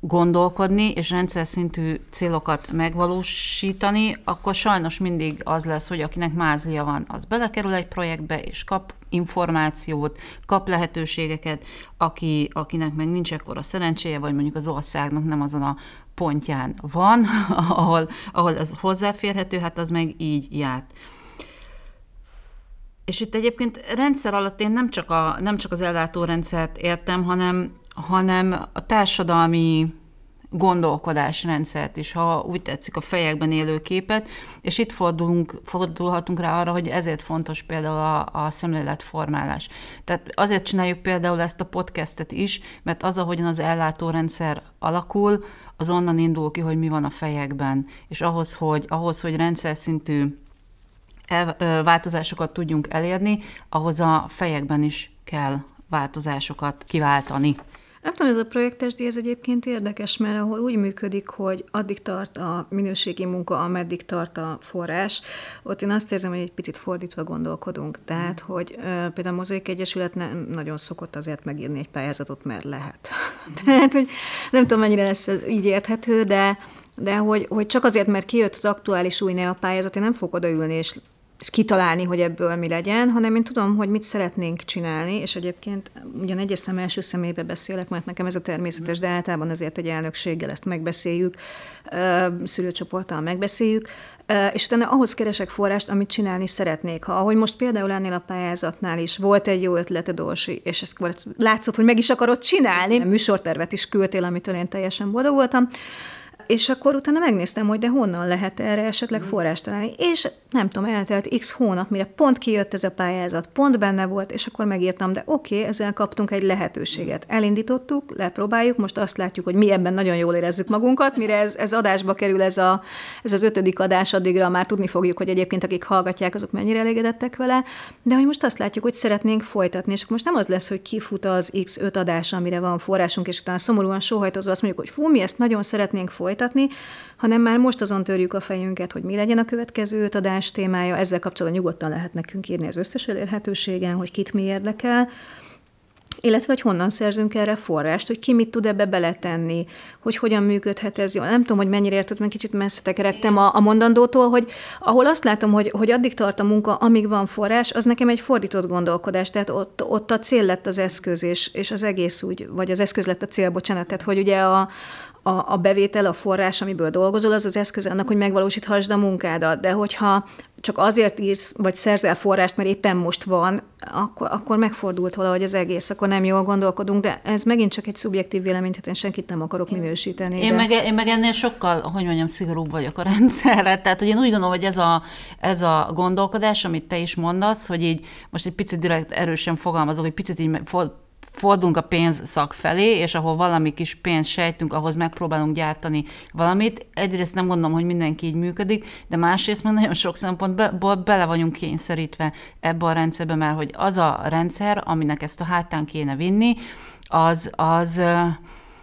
gondolkodni, és rendszer szintű célokat megvalósítani, akkor sajnos mindig az lesz, hogy akinek mázlia van, az belekerül egy projektbe, és kap információt, kap lehetőségeket, aki, akinek meg nincs ekkora szerencséje, vagy mondjuk az országnak nem azon a pontján van, ahol, ahol ez hozzáférhető, hát az meg így járt. És itt egyébként rendszer alatt én nem csak, a, nem csak az ellátórendszert értem, hanem, hanem a társadalmi gondolkodásrendszert is, ha úgy tetszik, a fejekben élő képet, és itt fordulunk, fordulhatunk rá arra, hogy ezért fontos például a, a szemléletformálás. Tehát azért csináljuk például ezt a podcastet is, mert az, ahogyan az ellátórendszer alakul, az onnan indul ki, hogy mi van a fejekben, és ahhoz, hogy, ahhoz, hogy rendszer szintű el, változásokat tudjunk elérni, ahhoz a fejekben is kell változásokat kiváltani. Nem tudom, ez a projektes ez egyébként érdekes, mert ahol úgy működik, hogy addig tart a minőségi munka, ameddig tart a forrás, ott én azt érzem, hogy egy picit fordítva gondolkodunk. Tehát, mm. hogy például a Mozaik Egyesület nem nagyon szokott azért megírni egy pályázatot, mert lehet. Tehát, hogy nem tudom, mennyire lesz ez így érthető, de de hogy, hogy csak azért, mert kijött az aktuális új NEA pályázat, én nem fogok odaülni és és kitalálni, hogy ebből mi legyen, hanem én tudom, hogy mit szeretnénk csinálni, és egyébként ugyan egyes szem első szemébe beszélek, mert nekem ez a természetes, de általában azért egy elnökséggel ezt megbeszéljük, szülőcsoporttal megbeszéljük, és utána ahhoz keresek forrást, amit csinálni szeretnék. Ha ahogy most például ennél a pályázatnál is volt egy jó ötleted, Orsi, és ezt látszott, hogy meg is akarod csinálni, műsortervet is küldtél, amitől én teljesen boldog voltam, és akkor utána megnéztem, hogy de honnan lehet erre esetleg forrást találni. És nem tudom, eltelt x hónap, mire pont kijött ez a pályázat, pont benne volt, és akkor megírtam, de oké, okay, ezzel kaptunk egy lehetőséget. Elindítottuk, lepróbáljuk, most azt látjuk, hogy mi ebben nagyon jól érezzük magunkat, mire ez, ez adásba kerül ez, a, ez az ötödik adás, addigra már tudni fogjuk, hogy egyébként akik hallgatják, azok mennyire elégedettek vele, de hogy most azt látjuk, hogy szeretnénk folytatni, és akkor most nem az lesz, hogy kifut az x5 adás, amire van forrásunk, és utána szomorúan sóhajtozva azt mondjuk, hogy fú, mi ezt nagyon szeretnénk folytatni, folytatni, hanem már most azon törjük a fejünket, hogy mi legyen a következő öt adás témája, ezzel kapcsolatban nyugodtan lehet nekünk írni az összes elérhetőségen, hogy kit mi érdekel, illetve hogy honnan szerzünk erre forrást, hogy ki mit tud ebbe beletenni, hogy hogyan működhet ez jól. Nem tudom, hogy mennyire érted, mert kicsit messze tekerektem a, a mondandótól, hogy ahol azt látom, hogy, hogy addig tart a munka, amíg van forrás, az nekem egy fordított gondolkodás, tehát ott, ott a cél lett az eszköz, és, és az egész úgy, vagy az eszköz lett a cél, bocsánat, tehát hogy ugye a, a, a bevétel, a forrás, amiből dolgozol, az az eszköz annak, hogy megvalósíthasd a munkádat. De hogyha csak azért írsz, vagy szerzel forrást, mert éppen most van, akkor, akkor megfordult valahogy az egész, akkor nem jól gondolkodunk, de ez megint csak egy szubjektív vélemény, tehát én senkit nem akarok minősíteni. Én, de... meg, én meg ennél sokkal, hogy mondjam, szigorúbb vagyok a rendszerre. Tehát, hogy én úgy gondolom, hogy ez a, ez a gondolkodás, amit te is mondasz, hogy így most egy picit direkt erősen fogalmazok, hogy picit így fordulunk a pénz szak felé, és ahol valami kis pénz sejtünk, ahhoz megpróbálunk gyártani valamit. Egyrészt nem gondolom, hogy mindenki így működik, de másrészt meg nagyon sok szempontból bele vagyunk kényszerítve ebbe a rendszerbe, mert hogy az a rendszer, aminek ezt a hátán kéne vinni, az, az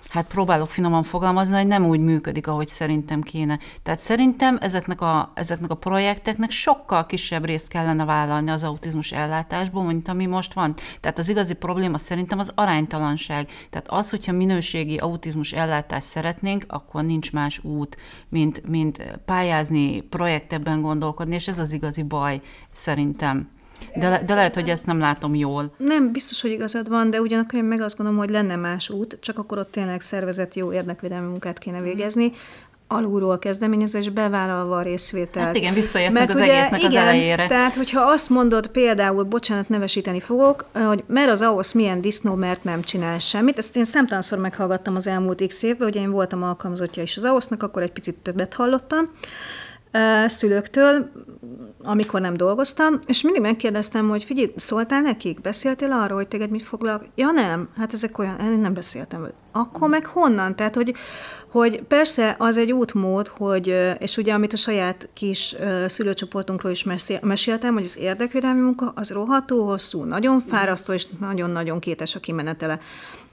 hát próbálok finoman fogalmazni, hogy nem úgy működik, ahogy szerintem kéne. Tehát szerintem ezeknek a, ezeknek a projekteknek sokkal kisebb részt kellene vállalni az autizmus ellátásból, mint ami most van. Tehát az igazi probléma szerintem az aránytalanság. Tehát az, hogyha minőségi autizmus ellátást szeretnénk, akkor nincs más út, mint, mint pályázni, projektebben gondolkodni, és ez az igazi baj szerintem. De, de lehet, hogy ezt nem látom jól. Nem, biztos, hogy igazad van, de ugyanakkor én meg azt gondolom, hogy lenne más út, csak akkor ott tényleg szervezett jó érdekvédelmi munkát kéne végezni, alulról kezdeményezés bevállalva a részvételt. Hát igen, visszajöttünk az ugye, egésznek igen, az elejére. Tehát, hogyha azt mondod például, bocsánat, nevesíteni fogok, hogy mert az ahhoz milyen disznó, mert nem csinál semmit, ezt én szemtelenszor meghallgattam az elmúlt x évben, ugye én voltam alkalmazottja is az ahhoz akkor egy picit többet hallottam, szülőktől, amikor nem dolgoztam, és mindig megkérdeztem, hogy figyelj, szóltál nekik? Beszéltél arról, hogy téged mit foglal? Ja nem, hát ezek olyan, én nem beszéltem. Akkor meg honnan? Tehát, hogy, hogy persze az egy útmód, hogy, és ugye amit a saját kis szülőcsoportunkról is meséltem, hogy az érdekvédelmi munka az roható hosszú, nagyon fárasztó, és nagyon-nagyon kétes a kimenetele.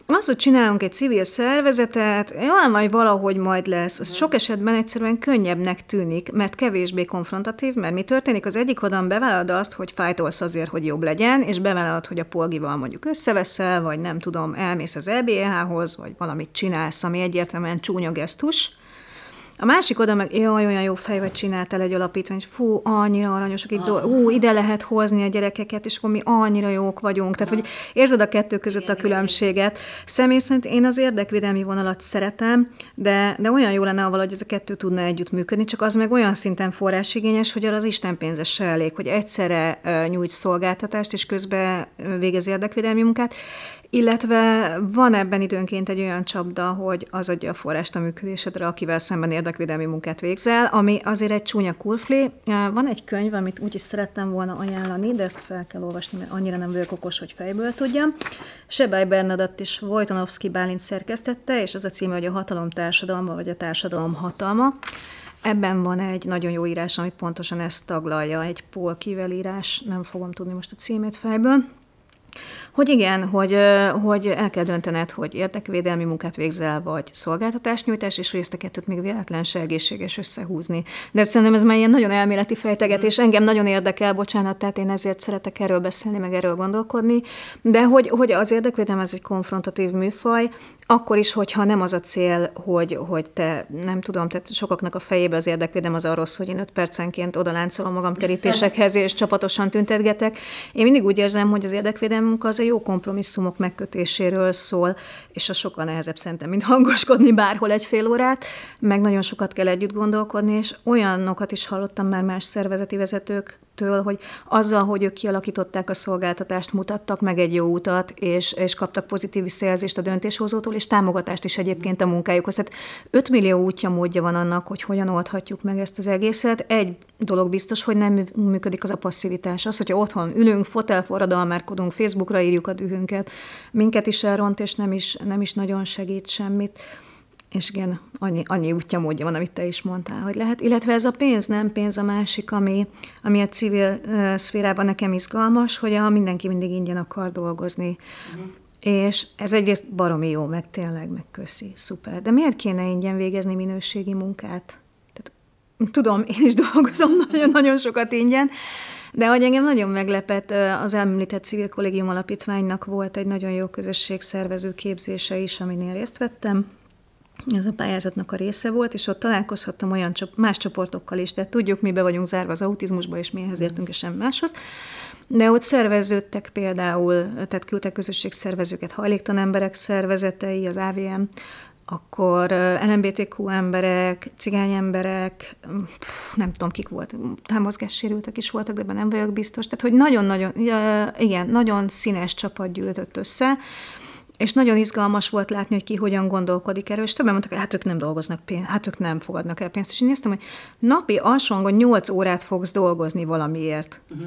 Az, hogy csinálunk egy civil szervezetet, olyan majd valahogy majd lesz, az sok esetben egyszerűen könnyebbnek tűnik, mert kevésbé konfrontatív, mert mi történik? Az egyik oldalon bevállalod azt, hogy fájtolsz azért, hogy jobb legyen, és bevállalod, hogy a polgival mondjuk összeveszel, vagy nem tudom, elmész az LBH-hoz, vagy valamit csinálsz, ami egyértelműen csúnya gesztus, a másik oda meg, jaj, olyan jó fejvet csináltál egy alapítvány, és fú, annyira aranyosak, itt ah. ú, ide lehet hozni a gyerekeket, és akkor mi annyira jók vagyunk. Tehát, hogy érzed a kettő között a különbséget. Személy szerint én az érdekvédelmi vonalat szeretem, de, de olyan jó lenne, valahogy ez a kettő tudna együtt működni, csak az meg olyan szinten forrásigényes, hogy az Isten pénzes se elég, hogy egyszerre nyújt szolgáltatást, és közben végez érdekvédelmi munkát, illetve van ebben időnként egy olyan csapda, hogy az adja a forrást a működésedre, akivel szemben érdekvédelmi munkát végzel, ami azért egy csúnya kurfli. Van egy könyv, amit úgy is szerettem volna ajánlani, de ezt fel kell olvasni, mert annyira nem vagyok okos, hogy fejből tudjam. Sebály Bernadett és Wojtonowski Bálint szerkesztette, és az a címe, hogy a hatalom társadalma, vagy a társadalom hatalma. Ebben van egy nagyon jó írás, ami pontosan ezt taglalja, egy Paul Kivel írás, nem fogom tudni most a címét fejből. Hogy igen, hogy, hogy el kell döntened, hogy érdekvédelmi munkát végzel, vagy szolgáltatásnyújtás, és hogy ezt a kettőt még véletlen se egészséges összehúzni. De szerintem ez már ilyen nagyon elméleti fejtegetés, engem nagyon érdekel, bocsánat, tehát én ezért szeretek erről beszélni, meg erről gondolkodni, de hogy, hogy az érdekvédelem ez egy konfrontatív műfaj, akkor is, hogyha nem az a cél, hogy, hogy te, nem tudom, tehát sokaknak a fejébe az érdekvédelem az arról hogy én öt percenként odaláncolom magam kerítésekhez, és csapatosan tüntetgetek. Én mindig úgy érzem, hogy az érdekvédelmünk az jó kompromisszumok megkötéséről szól, és a sokkal nehezebb szerintem, mint hangoskodni bárhol egy fél órát, meg nagyon sokat kell együtt gondolkodni, és olyanokat is hallottam már más szervezeti vezetők től, hogy azzal, hogy ők kialakították a szolgáltatást, mutattak meg egy jó utat, és, és kaptak pozitív visszajelzést a döntéshozótól, és támogatást is egyébként a munkájukhoz. Tehát 5 millió útja, módja van annak, hogy hogyan oldhatjuk meg ezt az egészet. Egy dolog biztos, hogy nem működik az a passzivitás. Az, hogyha otthon ülünk, fotelforradalmárkodunk, Facebookra írjuk a dühünket, minket is elront, és nem is, nem is nagyon segít semmit. És igen, annyi, annyi útja, módja van, amit te is mondtál, hogy lehet. Illetve ez a pénz, nem pénz a másik, ami, ami a civil uh, szférában nekem izgalmas, hogy a mindenki mindig ingyen akar dolgozni. Uh-huh. És ez egyrészt baromi jó, meg tényleg, meg köszi, szuper. De miért kéne ingyen végezni minőségi munkát? Tehát, tudom, én is dolgozom nagyon-nagyon sokat ingyen, de hogy engem nagyon meglepett, az említett civil kollégium alapítványnak volt egy nagyon jó közösségszervező képzése is, aminél részt vettem, ez a pályázatnak a része volt, és ott találkozhattam olyan más csoportokkal is, tehát tudjuk, mi be vagyunk zárva az autizmusba, és mihez értünk, és sem máshoz. De ott szerveződtek például, tehát küldtek közösségszervezőket, hajléktalan emberek szervezetei, az AVM, akkor LMBTQ emberek, cigány emberek, nem tudom, kik volt, mozgássérültek is voltak, de ebben nem vagyok biztos. Tehát, hogy nagyon-nagyon, igen, nagyon színes csapat gyűltött össze, és nagyon izgalmas volt látni, hogy ki hogyan gondolkodik erről, és többen mondtak, hogy hát ők nem dolgoznak pénzt, hát ők nem fogadnak el pénzt. És én néztem, hogy napi alsóangon 8 órát fogsz dolgozni valamiért. Uh-huh.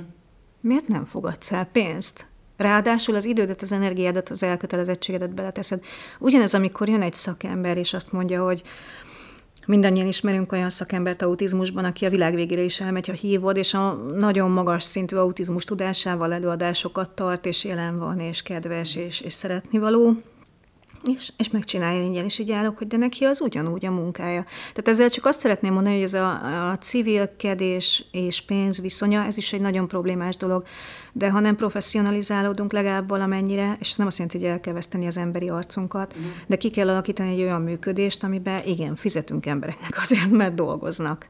Miért nem fogadsz el pénzt? Ráadásul az idődet, az energiádat, az elkötelezettségedet beleteszed. Ugyanez, amikor jön egy szakember, és azt mondja, hogy mindannyian ismerünk olyan szakembert autizmusban, aki a világ végére is elmegy, ha hívod, és a nagyon magas szintű autizmus tudásával előadásokat tart, és jelen van, és kedves, és, és szeretnivaló és, és megcsinálja ingyen, és így állok, hogy de neki az ugyanúgy a munkája. Tehát ezzel csak azt szeretném mondani, hogy ez a, a civilkedés és pénz viszonya, ez is egy nagyon problémás dolog, de ha nem professzionalizálódunk legalább valamennyire, és ez nem azt jelenti, hogy el kell veszteni az emberi arcunkat, mm. de ki kell alakítani egy olyan működést, amiben igen, fizetünk embereknek azért, mert dolgoznak.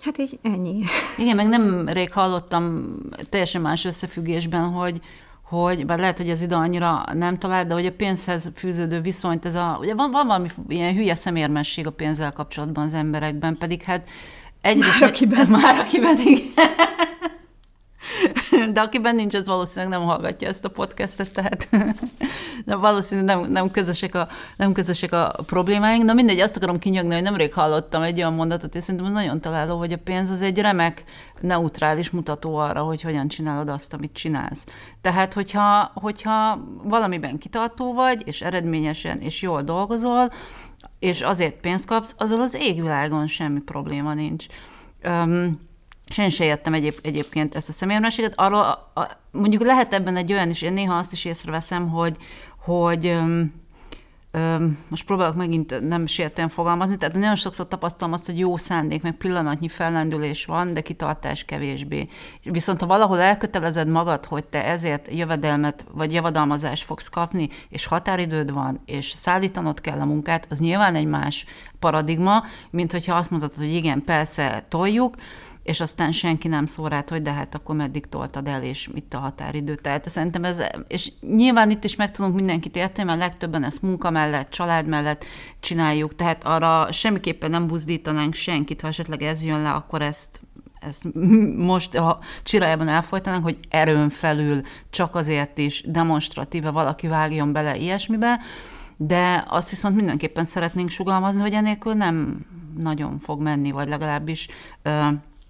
Hát így ennyi. Igen, meg nem rég hallottam teljesen más összefüggésben, hogy, hogy, bár lehet, hogy ez ide annyira nem talált, de hogy a pénzhez fűződő viszonyt, ez a, ugye van, van valami ilyen hülye szemérmesség a pénzzel kapcsolatban az emberekben, pedig hát egyrészt... Már akiben. Már akiben, igen. De akiben nincs, az valószínűleg nem hallgatja ezt a podcastet, tehát de valószínűleg nem, nem, közösek a, nem közösek a problémáink. Na mindegy, azt akarom kinyögni, hogy nemrég hallottam egy olyan mondatot, és szerintem az nagyon találó, hogy a pénz az egy remek, neutrális mutató arra, hogy hogyan csinálod azt, amit csinálsz. Tehát, hogyha, hogyha valamiben kitartó vagy, és eredményesen és jól dolgozol, és azért pénzt kapsz, azzal az égvilágon semmi probléma nincs. Um, és én se értem egyéb, egyébként ezt a személyemlenséget. Arról a, a, mondjuk lehet ebben egy olyan is, én néha azt is észreveszem, hogy, hogy most próbálok megint nem sietően fogalmazni, tehát nagyon sokszor tapasztalom azt, hogy jó szándék, meg pillanatnyi fellendülés van, de kitartás kevésbé. Viszont ha valahol elkötelezed magad, hogy te ezért jövedelmet vagy javadalmazást fogsz kapni, és határidőd van, és szállítanod kell a munkát, az nyilván egy más paradigma, mint hogyha azt mondod, hogy igen, persze toljuk, és aztán senki nem szól rád, hogy de hát akkor meddig toltad el, és mit a határidő. Tehát szerintem ez, és nyilván itt is meg tudunk mindenkit érteni, mert legtöbben ezt munka mellett, család mellett csináljuk, tehát arra semmiképpen nem buzdítanánk senkit, ha esetleg ez jön le, akkor ezt ezt most a csirájában elfolytanánk, hogy erőn felül csak azért is demonstratíve valaki vágjon bele ilyesmibe, de azt viszont mindenképpen szeretnénk sugalmazni, hogy enélkül nem nagyon fog menni, vagy legalábbis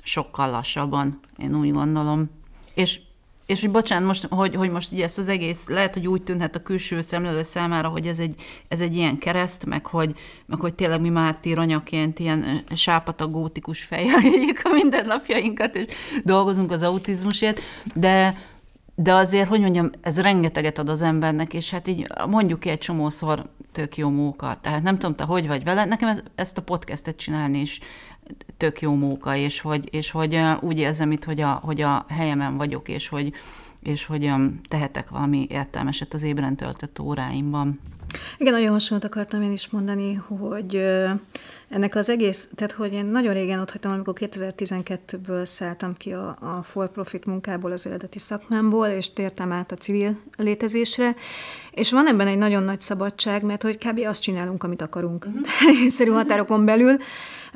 sokkal lassabban, én úgy gondolom. És és hogy bocsánat, most, hogy, hogy most így ezt az egész, lehet, hogy úgy tűnhet a külső szemlélő számára, hogy ez egy, ez egy ilyen kereszt, meg hogy, meg hogy tényleg mi mártír anyaként ilyen sápata gótikus fejjel éljük a mindennapjainkat, és dolgozunk az autizmusért, de, de azért, hogy mondjam, ez rengeteget ad az embernek, és hát így mondjuk egy csomószor tök jó móka. Tehát nem tudom, te hogy vagy vele, nekem ezt a podcastet csinálni is tök jó móka, és hogy, és hogy úgy érzem itt, hogy a, hogy a helyemen vagyok, és hogy, és hogy tehetek valami értelmeset az ébren töltött óráimban. Igen, nagyon hasonlót akartam én is mondani, hogy ennek az egész, tehát hogy én nagyon régen ott hagytam, amikor 2012-ből szálltam ki a, a for-profit munkából, az eredeti szakmámból, és tértem át a civil létezésre, és van ebben egy nagyon nagy szabadság, mert hogy kb. azt csinálunk, amit akarunk. Uh-huh. határokon belül,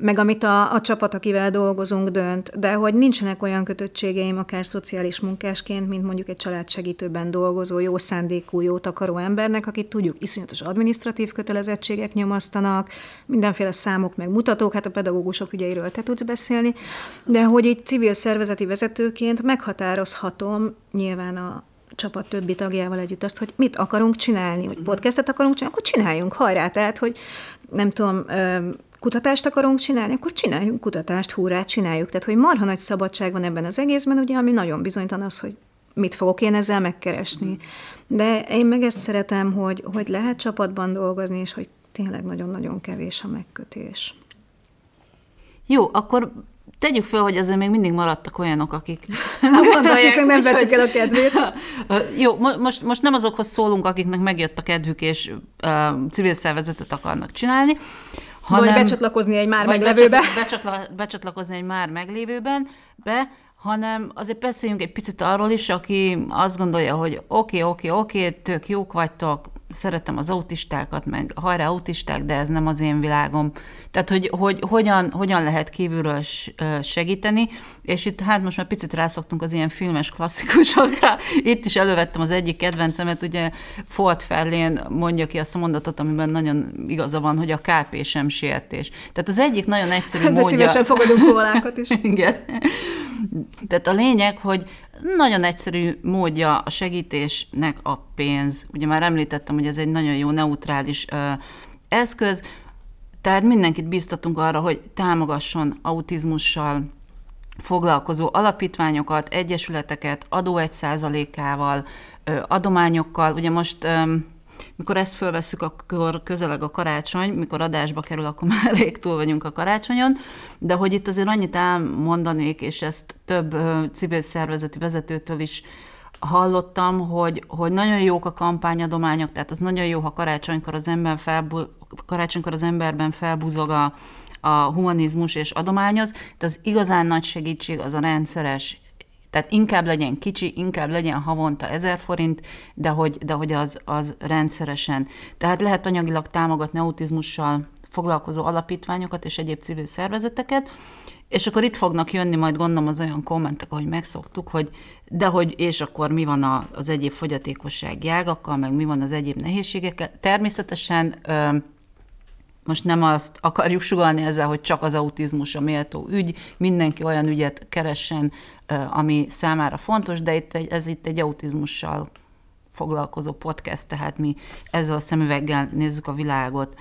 meg amit a, a csapat, akivel dolgozunk, dönt. De hogy nincsenek olyan kötöttségeim, akár szociális munkásként, mint mondjuk egy családsegítőben dolgozó, jó szándékú, jó takaró embernek, akit tudjuk, iszonyatos administratív kötelezettségek nyomasztanak, mindenféle számok, meg mutatók, hát a pedagógusok ügyeiről te tudsz beszélni, de hogy egy civil szervezeti vezetőként meghatározhatom nyilván a, csapat többi tagjával együtt azt, hogy mit akarunk csinálni, hogy podcastet akarunk csinálni, akkor csináljunk, hajrá, tehát, hogy nem tudom, kutatást akarunk csinálni, akkor csináljunk kutatást, húrát csináljuk. Tehát, hogy marha nagy szabadság van ebben az egészben, ugye, ami nagyon bizonytalan az, hogy mit fogok én ezzel megkeresni. De én meg ezt szeretem, hogy, hogy lehet csapatban dolgozni, és hogy tényleg nagyon-nagyon kevés a megkötés. Jó, akkor Tegyük fel, hogy azért még mindig maradtak olyanok, akik nem gondolják, akik nem vettük el a kedvét. Jó, most, most nem azokhoz szólunk, akiknek megjött a kedvük, és uh, civil szervezetet akarnak csinálni, hanem, vagy becsatlakozni egy már meglévőbe. Becsatla, becsatlakozni egy már meglévőben, be, hanem azért beszéljünk egy picit arról is, aki azt gondolja, hogy oké, okay, oké, okay, oké, okay, tök jók vagytok, szeretem az autistákat, meg hajrá autisták, de ez nem az én világom. Tehát, hogy, hogy hogyan, hogyan lehet kívülről segíteni, és itt hát most már picit rászoktunk az ilyen filmes klasszikusokra. Itt is elővettem az egyik kedvencemet, ugye Ford Fellén mondja ki azt a mondatot, amiben nagyon igaza van, hogy a KP sem sietés. Tehát az egyik nagyon egyszerű de módja... De szívesen fogadunk kolákat is. Igen. Tehát a lényeg, hogy nagyon egyszerű módja a segítésnek a pénz. Ugye már említettem, hogy ez egy nagyon jó neutrális ö, eszköz, tehát mindenkit biztatunk arra, hogy támogasson autizmussal foglalkozó alapítványokat, egyesületeket, adó egy százalékával, adományokkal. Ugye most mikor ezt fölveszük, akkor közeleg a karácsony, mikor adásba kerül, akkor már elég túl vagyunk a karácsonyon, de hogy itt azért annyit elmondanék, és ezt több civil szervezeti vezetőtől is hallottam, hogy, hogy nagyon jók a kampányadományok, tehát az nagyon jó, ha karácsonykor az, ember felbu, karácsonykor az emberben felbuzog a, a humanizmus és adományoz, de az igazán nagy segítség az a rendszeres tehát inkább legyen kicsi, inkább legyen havonta ezer forint, de hogy, de hogy az, az rendszeresen. Tehát lehet anyagilag támogatni autizmussal foglalkozó alapítványokat és egyéb civil szervezeteket, és akkor itt fognak jönni majd gondolom az olyan kommentek, ahogy megszoktuk, hogy de hogy és akkor mi van az egyéb fogyatékossági ágakkal, meg mi van az egyéb nehézségekkel. Természetesen most nem azt akarjuk sugalni ezzel, hogy csak az autizmus a méltó ügy, mindenki olyan ügyet keressen, ami számára fontos, de itt egy, ez itt egy autizmussal foglalkozó podcast, tehát mi ezzel a szemüveggel nézzük a világot.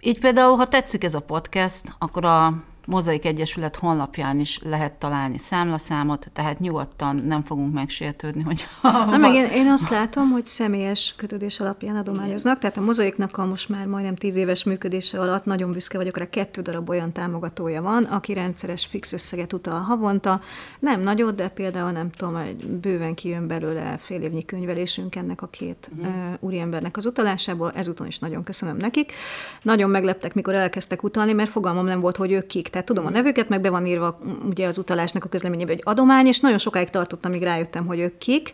Így például, ha tetszik ez a podcast, akkor a Mozaik Egyesület honlapján is lehet találni számlaszámot, tehát nyugodtan nem fogunk megsértődni, hogy... Na, meg én, én azt látom, hogy személyes kötődés alapján adományoznak, tehát a mozaiknak a most már majdnem tíz éves működése alatt nagyon büszke vagyok rá, kettő darab olyan támogatója van, aki rendszeres fix összeget utal havonta, nem nagyot, de például nem tudom, egy bőven kijön belőle fél évnyi könyvelésünk ennek a két uh-huh. úriembernek az utalásából, ezúton is nagyon köszönöm nekik. Nagyon megleptek, mikor elkezdtek utalni, mert fogalmam nem volt, hogy ők kik. Tehát tudom a nevüket, meg be van írva ugye az utalásnak a közleményében, hogy adomány, és nagyon sokáig tartottam, amíg rájöttem, hogy ők kik.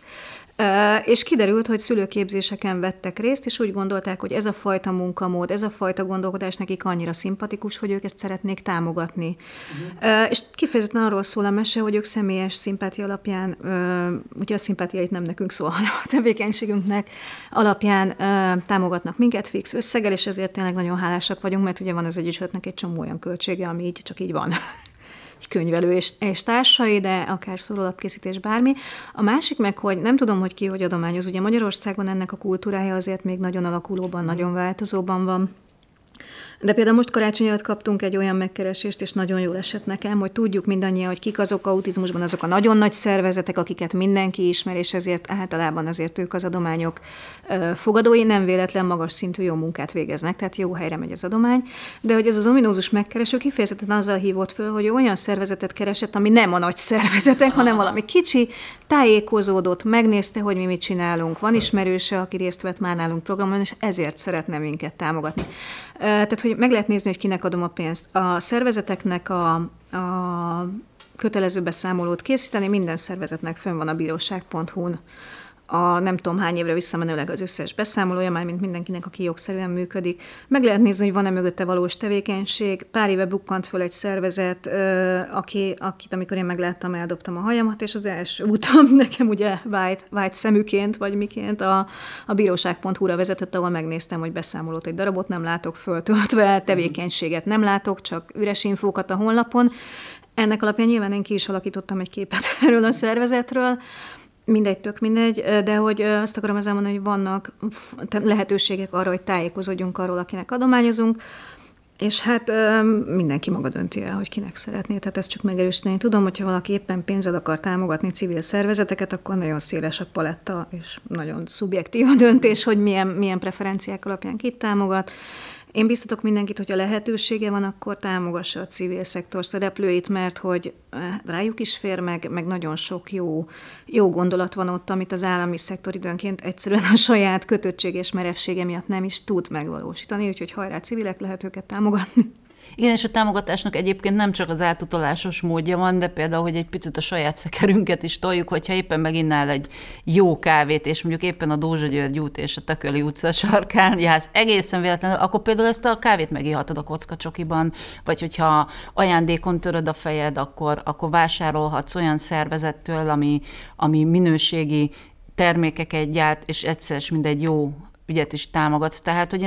És kiderült, hogy szülőképzéseken vettek részt, és úgy gondolták, hogy ez a fajta munkamód, ez a fajta gondolkodás nekik annyira szimpatikus, hogy ők ezt szeretnék támogatni. Uh-huh. És kifejezetten arról szól a mese, hogy ők személyes szimpátia alapján, ugye a szimpátia itt nem nekünk szól, hanem a tevékenységünknek alapján támogatnak minket fix összeggel, és ezért tényleg nagyon hálásak vagyunk, mert ugye van az egyesületnek egy csomó olyan költsége, ami így csak így van egy könyvelő és, és társai, de akár szórólapkészítés, bármi. A másik meg, hogy nem tudom, hogy ki hogy adományoz. Ugye Magyarországon ennek a kultúrája azért még nagyon alakulóban, nagyon változóban van. De például most karácsony előtt kaptunk egy olyan megkeresést, és nagyon jól esett nekem, hogy tudjuk mindannyian, hogy kik azok autizmusban, azok a nagyon nagy szervezetek, akiket mindenki ismer, és ezért általában azért ők az adományok fogadói nem véletlen magas szintű jó munkát végeznek, tehát jó helyre megy az adomány. De hogy ez az ominózus megkereső kifejezetten azzal hívott föl, hogy olyan szervezetet keresett, ami nem a nagy szervezetek, hanem valami kicsi, tájékozódott, megnézte, hogy mi mit csinálunk, van ismerőse, aki részt vett már nálunk programon, és ezért szeretne minket támogatni. Tehát, hogy meg lehet nézni, hogy kinek adom a pénzt. A szervezeteknek a, a kötelező beszámolót készíteni, minden szervezetnek fönn van a bíróság.hu-n a nem tudom hány évre visszamenőleg az összes beszámolója, már mint mindenkinek, aki jogszerűen működik. Meg lehet nézni, hogy van-e mögötte valós tevékenység. Pár éve bukkant föl egy szervezet, aki, akit amikor én megláttam, eldobtam a hajamat, és az első úton nekem ugye vájt, vájt szemüként, vagy miként a, a bíróság.hu-ra vezetett, ahol megnéztem, hogy beszámolót egy darabot nem látok föltöltve, tevékenységet nem látok, csak üres infókat a honlapon. Ennek alapján nyilván én ki is alakítottam egy képet erről a szervezetről, Mindegy, tök mindegy, de hogy azt akarom ezzel mondani, hogy vannak lehetőségek arra, hogy tájékozódjunk arról, akinek adományozunk, és hát mindenki maga dönti el, hogy kinek szeretné, tehát ezt csak megerősíteni. Tudom, hogyha valaki éppen pénzed akar támogatni civil szervezeteket, akkor nagyon széles a paletta, és nagyon szubjektív a döntés, hogy milyen, milyen preferenciák alapján kit támogat. Én biztatok mindenkit, hogyha lehetősége van, akkor támogassa a civil szektor szereplőit, mert hogy eh, rájuk is fér, meg, meg nagyon sok jó, jó gondolat van ott, amit az állami szektor időnként egyszerűen a saját kötöttség és merevsége miatt nem is tud megvalósítani, úgyhogy hajrá civilek lehet őket támogatni. Igen, és a támogatásnak egyébként nem csak az átutalásos módja van, de például, hogy egy picit a saját szekerünket is toljuk, hogyha éppen meginnál egy jó kávét, és mondjuk éppen a Dózsa György út és a Tököli utca sarkán jársz egészen véletlenül, akkor például ezt a kávét megihatod a kockacsokiban, vagy hogyha ajándékon töröd a fejed, akkor, akkor vásárolhatsz olyan szervezettől, ami, ami minőségi termékeket gyárt, és egyszer mindegy jó ügyet is támogatsz. Tehát, hogy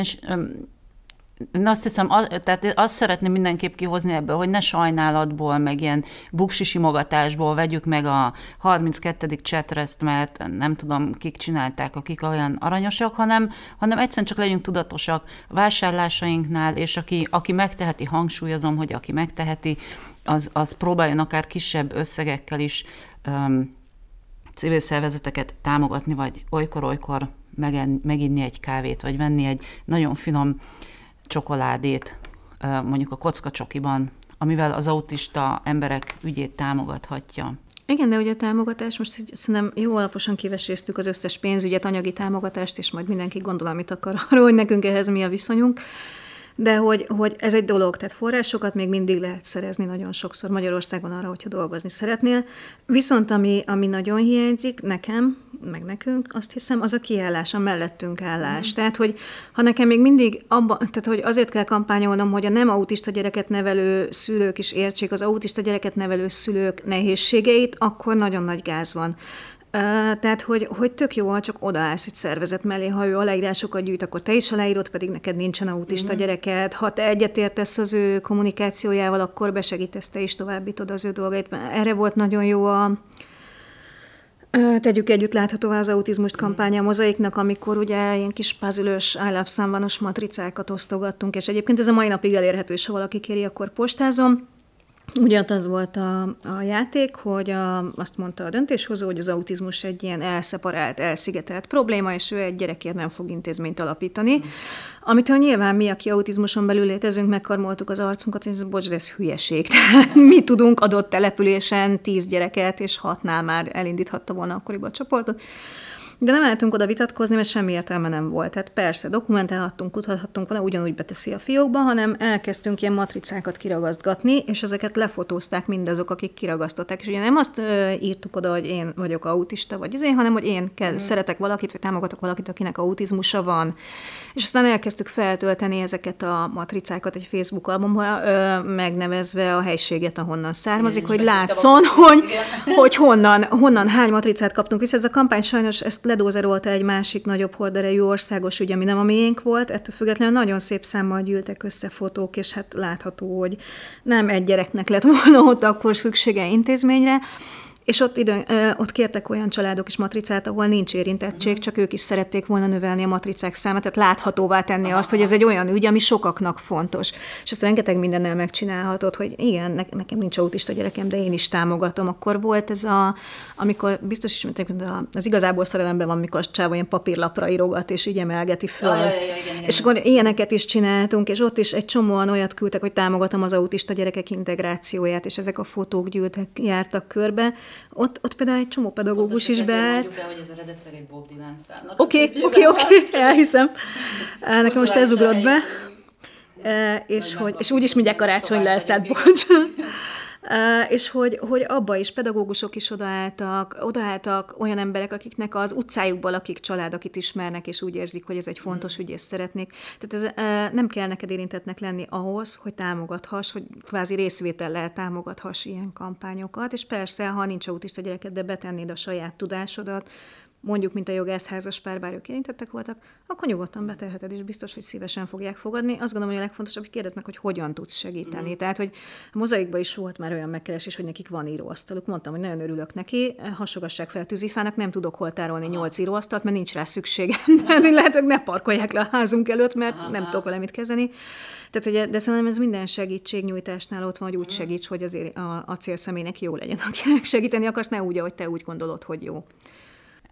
én azt hiszem, az, tehát azt szeretném mindenképp kihozni ebből, hogy ne sajnálatból, meg ilyen buksi simogatásból vegyük meg a 32. csetreszt, mert nem tudom, kik csinálták, akik olyan aranyosak, hanem, hanem egyszerűen csak legyünk tudatosak a vásárlásainknál, és aki, aki megteheti, hangsúlyozom, hogy aki megteheti, az, az próbáljon akár kisebb összegekkel is um, civil szervezeteket támogatni, vagy olykor-olykor meginni egy kávét, vagy venni egy nagyon finom csokoládét mondjuk a kocka csokiban, amivel az autista emberek ügyét támogathatja. Igen, de ugye a támogatás, most szerintem jó alaposan kiveséztük az összes pénzügyet, anyagi támogatást, és majd mindenki gondol, amit akar arról, hogy nekünk ehhez mi a viszonyunk de hogy, hogy ez egy dolog, tehát forrásokat még mindig lehet szerezni nagyon sokszor Magyarországon arra, hogyha dolgozni szeretnél. Viszont ami, ami nagyon hiányzik nekem, meg nekünk, azt hiszem, az a kiállás, a mellettünk állás. Mm. Tehát, hogy ha nekem még mindig abba, tehát, hogy azért kell kampányolnom, hogy a nem autista gyereket nevelő szülők is értsék az autista gyereket nevelő szülők nehézségeit, akkor nagyon nagy gáz van. Tehát, hogy, hogy tök jó, ha csak odaállsz egy szervezet mellé, ha ő aláírásokat gyűjt, akkor te is aláírod, pedig neked nincsen autista mm-hmm. gyereket. Ha te egyetértesz az ő kommunikációjával, akkor besegítesz, te is továbbítod az ő dolgait. Erre volt nagyon jó a, Tegyük együtt láthatóvá az autizmust kampánya a mozaiknak, amikor ugye ilyen kis pázülős állapszámvanos matricákat osztogattunk, és egyébként ez a mai napig elérhető, és ha valaki kéri, akkor postázom Ugyanaz volt a, a játék, hogy a, azt mondta a döntéshozó, hogy az autizmus egy ilyen elszeparált, elszigetelt probléma, és ő egy gyerekért nem fog intézményt alapítani. Mm. Amitől nyilván mi, aki autizmuson belül létezünk, megkarmoltuk az arcunkat, és ez bocs, de ez hülyeség. Mi tudunk adott településen tíz gyereket, és hatnál már elindíthatta volna akkoriban a csoportot. De nem álltunk oda vitatkozni, mert semmi értelme nem volt. Tehát persze, dokumentálhattunk, kutathattunk volna, ugyanúgy beteszi a fiókba, hanem elkezdtünk ilyen matricákat kiragasztgatni, és ezeket lefotózták mindazok, akik kiragasztották. És ugye nem azt ö, írtuk oda, hogy én vagyok autista, vagy én, hanem hogy én kell, mm. szeretek valakit, vagy támogatok valakit, akinek autizmusa van. És aztán elkezdtük feltölteni ezeket a matricákat egy Facebook albumba, ö, megnevezve a helységet, ahonnan származik, hogy látszon, hogy, hogy honnan, honnan hány matricát kaptunk vissza. Ez a kampány sajnos ezt ledózerolta egy másik nagyobb horderejű országos ügy, ami nem a miénk volt, ettől függetlenül nagyon szép számmal gyűltek össze fotók, és hát látható, hogy nem egy gyereknek lett volna ott akkor szüksége intézményre, és ott, idő, ott kértek olyan családok is matricát, ahol nincs érintettség, csak ők is szerették volna növelni a matricák számát, tehát láthatóvá tenni azt, hogy ez egy olyan ügy, ami sokaknak fontos. És ezt rengeteg mindennel megcsinálhatod, hogy igen, ne, nekem nincs autista gyerekem, de én is támogatom. Akkor volt ez a, amikor biztos is, az igazából szerelemben van, amikor a csáva ilyen papírlapra írogat, és így emelgeti föl. Ja, ja, ja, igen, igen. És akkor ilyeneket is csináltunk, és ott is egy csomóan olyat küldtek, hogy támogatom az autista gyerekek integrációját, és ezek a fotók gyűltek, jártak körbe, ott, ott például egy csomó pedagógus is beállt. hogy ez eredetileg egy Bob Dylan. Oké, oké, oké, elhiszem. Nekem most ez ugrott be. És, hogy, és úgyis mindjárt karácsony lesz, tehát bocs és hogy, hogy abba is pedagógusok is odaálltak, odaálltak olyan emberek, akiknek az utcájukból lakik család, akit ismernek, és úgy érzik, hogy ez egy fontos mm. ügy, és szeretnék. Tehát ez, nem kell neked érintetnek lenni ahhoz, hogy támogathass, hogy kvázi részvétellel támogathass ilyen kampányokat, és persze, ha nincs autista gyereked, de betennéd a saját tudásodat, mondjuk, mint a jogászházas pár, bár ők érintettek voltak, akkor nyugodtan beteheted, és biztos, hogy szívesen fogják fogadni. Azt gondolom, hogy a legfontosabb, hogy kérdezd meg, hogy hogyan tudsz segíteni. Mm. Tehát, hogy a mozaikban is volt már olyan megkeresés, hogy nekik van íróasztaluk. Mondtam, hogy nagyon örülök neki, hasogassák fel tűzifának, nem tudok hol tárolni nyolc íróasztalt, mert nincs rá szükségem. Tehát, hogy lehet, hogy ne parkolják le a házunk előtt, mert Aha. nem tudok vele mit kezdeni. Tehát, ugye, de szerintem ez minden segítségnyújtásnál ott van, hogy úgy segíts, hogy azért a, a célszemélynek jó legyen, akinek segíteni akarsz, ne úgy, ahogy te úgy gondolod, hogy jó.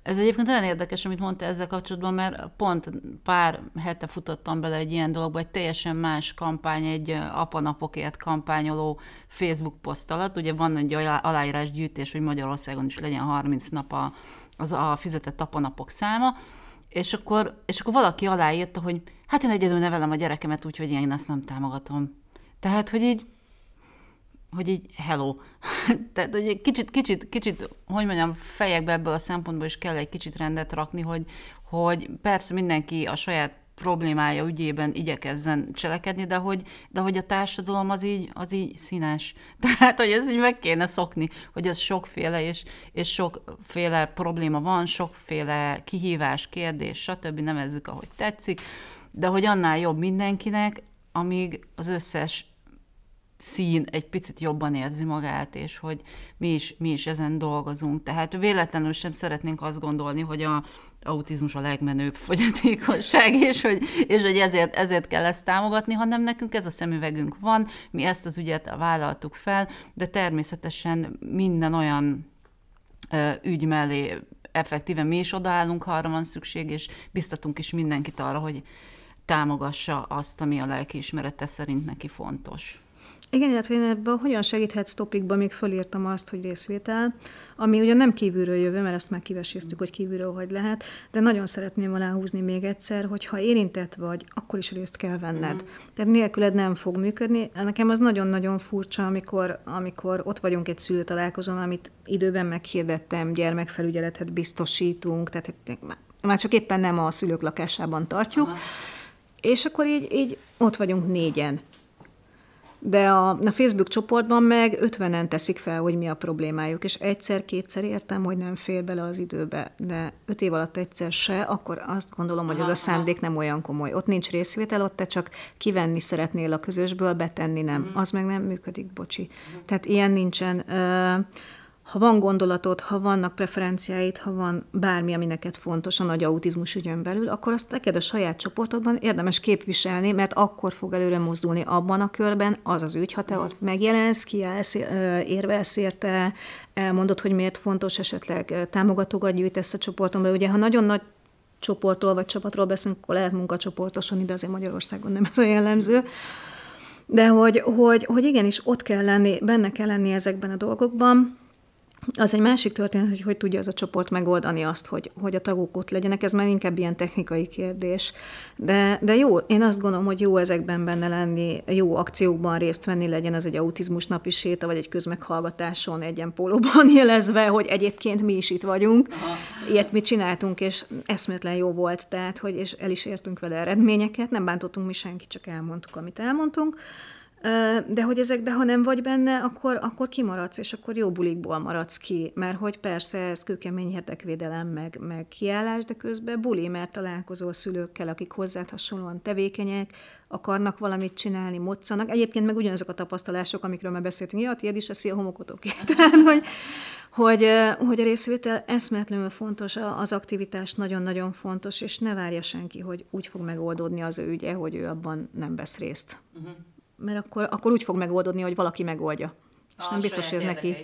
Ez egyébként olyan érdekes, amit mondta ezzel kapcsolatban, mert pont pár hete futottam bele egy ilyen dologba, egy teljesen más kampány, egy apanapokért kampányoló Facebook poszt alatt. Ugye van egy aláírás gyűjtés, hogy Magyarországon is legyen 30 nap a, az a fizetett apanapok száma, és akkor, és akkor valaki aláírta, hogy hát én egyedül nevelem a gyerekemet, úgyhogy én ezt nem támogatom. Tehát, hogy így hogy így hello. Tehát, hogy kicsit, kicsit, kicsit, hogy mondjam, fejekbe ebből a szempontból is kell egy kicsit rendet rakni, hogy, hogy persze mindenki a saját problémája ügyében igyekezzen cselekedni, de hogy, de hogy a társadalom az így, az így színes. Tehát, hogy ez így meg kéne szokni, hogy ez sokféle, és, és sokféle probléma van, sokféle kihívás, kérdés, stb. nevezzük, ahogy tetszik, de hogy annál jobb mindenkinek, amíg az összes szín egy picit jobban érzi magát, és hogy mi is, mi is ezen dolgozunk. Tehát véletlenül sem szeretnénk azt gondolni, hogy a autizmus a legmenőbb fogyatékosság, és hogy, és hogy ezért, ezért kell ezt támogatni, hanem nekünk ez a szemüvegünk van, mi ezt az ügyet vállaltuk fel, de természetesen minden olyan ügy mellé effektíven mi is odaállunk, ha arra van szükség, és biztatunk is mindenkit arra, hogy támogassa azt, ami a lelkiismerete szerint neki fontos. Igen, illetve én ebben hogyan segíthetsz topikban, még fölírtam azt, hogy részvétel, ami ugye nem kívülről jövő, mert ezt már kiveséztük, hogy kívülről hogy lehet, de nagyon szeretném aláhúzni még egyszer, hogy ha érintett vagy, akkor is részt kell venned. Mm. Tehát nélküled nem fog működni. Nekem az nagyon-nagyon furcsa, amikor, amikor ott vagyunk egy szülőtalálkozón, amit időben meghirdettem, gyermekfelügyeletet biztosítunk, tehát már csak éppen nem a szülők lakásában tartjuk, Aha. és akkor így, így ott vagyunk négyen de a, a Facebook csoportban meg 50-en teszik fel, hogy mi a problémájuk, és egyszer-kétszer értem, hogy nem fél bele az időbe, de öt év alatt egyszer se, akkor azt gondolom, hogy az a szándék nem olyan komoly. Ott nincs részvétel, ott te csak kivenni szeretnél a közösből, betenni nem. Mm. Az meg nem működik, bocsi. Mm. Tehát ilyen nincsen. Ha van gondolatod, ha vannak preferenciáid, ha van bármi, ami neked fontos a nagy autizmus ügyön belül, akkor azt neked a saját csoportodban érdemes képviselni, mert akkor fog előre mozdulni abban a körben az az ügy, ha te ott megjelensz, kiállsz, érvelsz érte, elmondod, hogy miért fontos, esetleg támogatókat gyűjtesz a csoporton Ugye, ha nagyon nagy csoportról vagy csapatról beszélünk, akkor lehet munkacsoportosan, de azért Magyarországon nem ez a jellemző. De hogy, hogy, hogy igenis ott kell lenni, benne kell lenni ezekben a dolgokban, az egy másik történet, hogy hogy tudja az a csoport megoldani azt, hogy, hogy a tagok ott legyenek, ez már inkább ilyen technikai kérdés. De, de jó, én azt gondolom, hogy jó ezekben benne lenni, jó akciókban részt venni, legyen az egy autizmus napi séta, vagy egy közmeghallgatáson egy ilyen pólóban jelezve, hogy egyébként mi is itt vagyunk. Aha. Ilyet mi csináltunk, és eszméletlen jó volt, tehát, hogy és el is értünk vele eredményeket, nem bántottunk mi senki, csak elmondtuk, amit elmondtunk. De hogy ezekbe, ha nem vagy benne, akkor, akkor kimaradsz, és akkor jó bulikból maradsz ki, mert hogy persze ez kőkemény érdekvédelem, meg, meg kiállás, de közben buli, mert találkozol szülőkkel, akik hozzád hasonlóan tevékenyek, akarnak valamit csinálni, moccanak. Egyébként meg ugyanazok a tapasztalások, amikről már beszéltünk, ja, tiéd is a szélhomokotok. Tehát, hogy, hogy, hogy a részvétel eszméletlenül fontos, az aktivitás nagyon-nagyon fontos, és ne várja senki, hogy úgy fog megoldódni az ő ügye, hogy ő abban nem vesz részt. Uh-huh mert akkor, akkor úgy fog megoldódni, hogy valaki megoldja. És a nem biztos, hogy ez neki,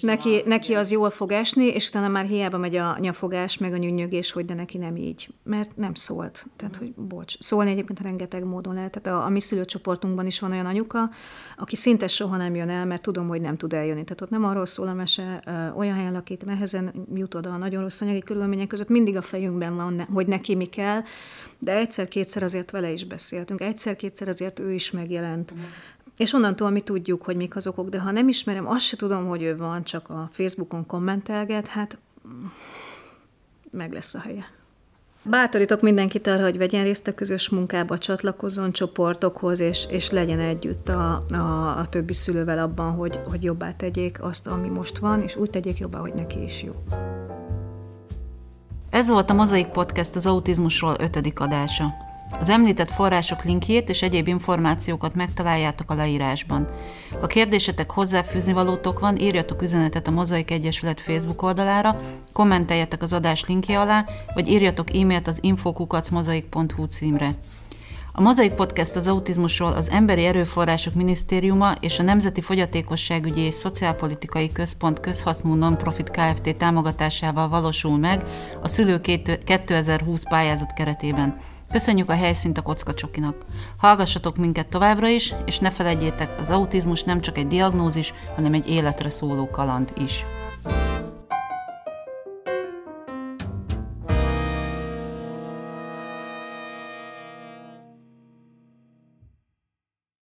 neki, neki az jól fog esni, és utána már hiába megy a nyafogás, meg a nyűnyögés, hogy de neki nem így, mert nem szólt. Tehát, hogy bocs. Szólni egyébként rengeteg módon lehet. Tehát a, a mi szülőcsoportunkban is van olyan anyuka, aki szinte soha nem jön el, mert tudom, hogy nem tud eljönni. Tehát ott nem arról szól a mese, olyan helyen lakik, nehezen jut oda a nagyon rossz anyagi körülmények között, mindig a fejünkben van, hogy neki mi kell, de egyszer-kétszer azért vele is beszéltünk, egyszer-kétszer azért ő is megjelent. És onnantól mi tudjuk, hogy mik az okok, de ha nem ismerem, azt se tudom, hogy ő van, csak a Facebookon kommentelget, hát meg lesz a helye. Bátorítok mindenkit arra, hogy vegyen részt a közös munkába, csatlakozzon csoportokhoz, és, és legyen együtt a, a, a többi szülővel abban, hogy, hogy jobbá tegyék azt, ami most van, és úgy tegyék jobbá, hogy neki is jó. Ez volt a Mozaik Podcast az autizmusról ötödik adása. Az említett források linkjét és egyéb információkat megtaláljátok a leírásban. Ha kérdésetek hozzáfűzni valótok van, írjatok üzenetet a Mozaik Egyesület Facebook oldalára, kommenteljetek az adás linkje alá, vagy írjatok e-mailt az infokukacmozaik.hu címre. A Mozaik Podcast az autizmusról az Emberi Erőforrások Minisztériuma és a Nemzeti Fogyatékosságügyi és Szociálpolitikai Központ közhasznú nonprofit Kft. támogatásával valósul meg a Szülő 2020 pályázat keretében. Köszönjük a helyszínt a kocka csokinak. Hallgassatok minket továbbra is, és ne felejtjétek, az autizmus nem csak egy diagnózis, hanem egy életre szóló kaland is.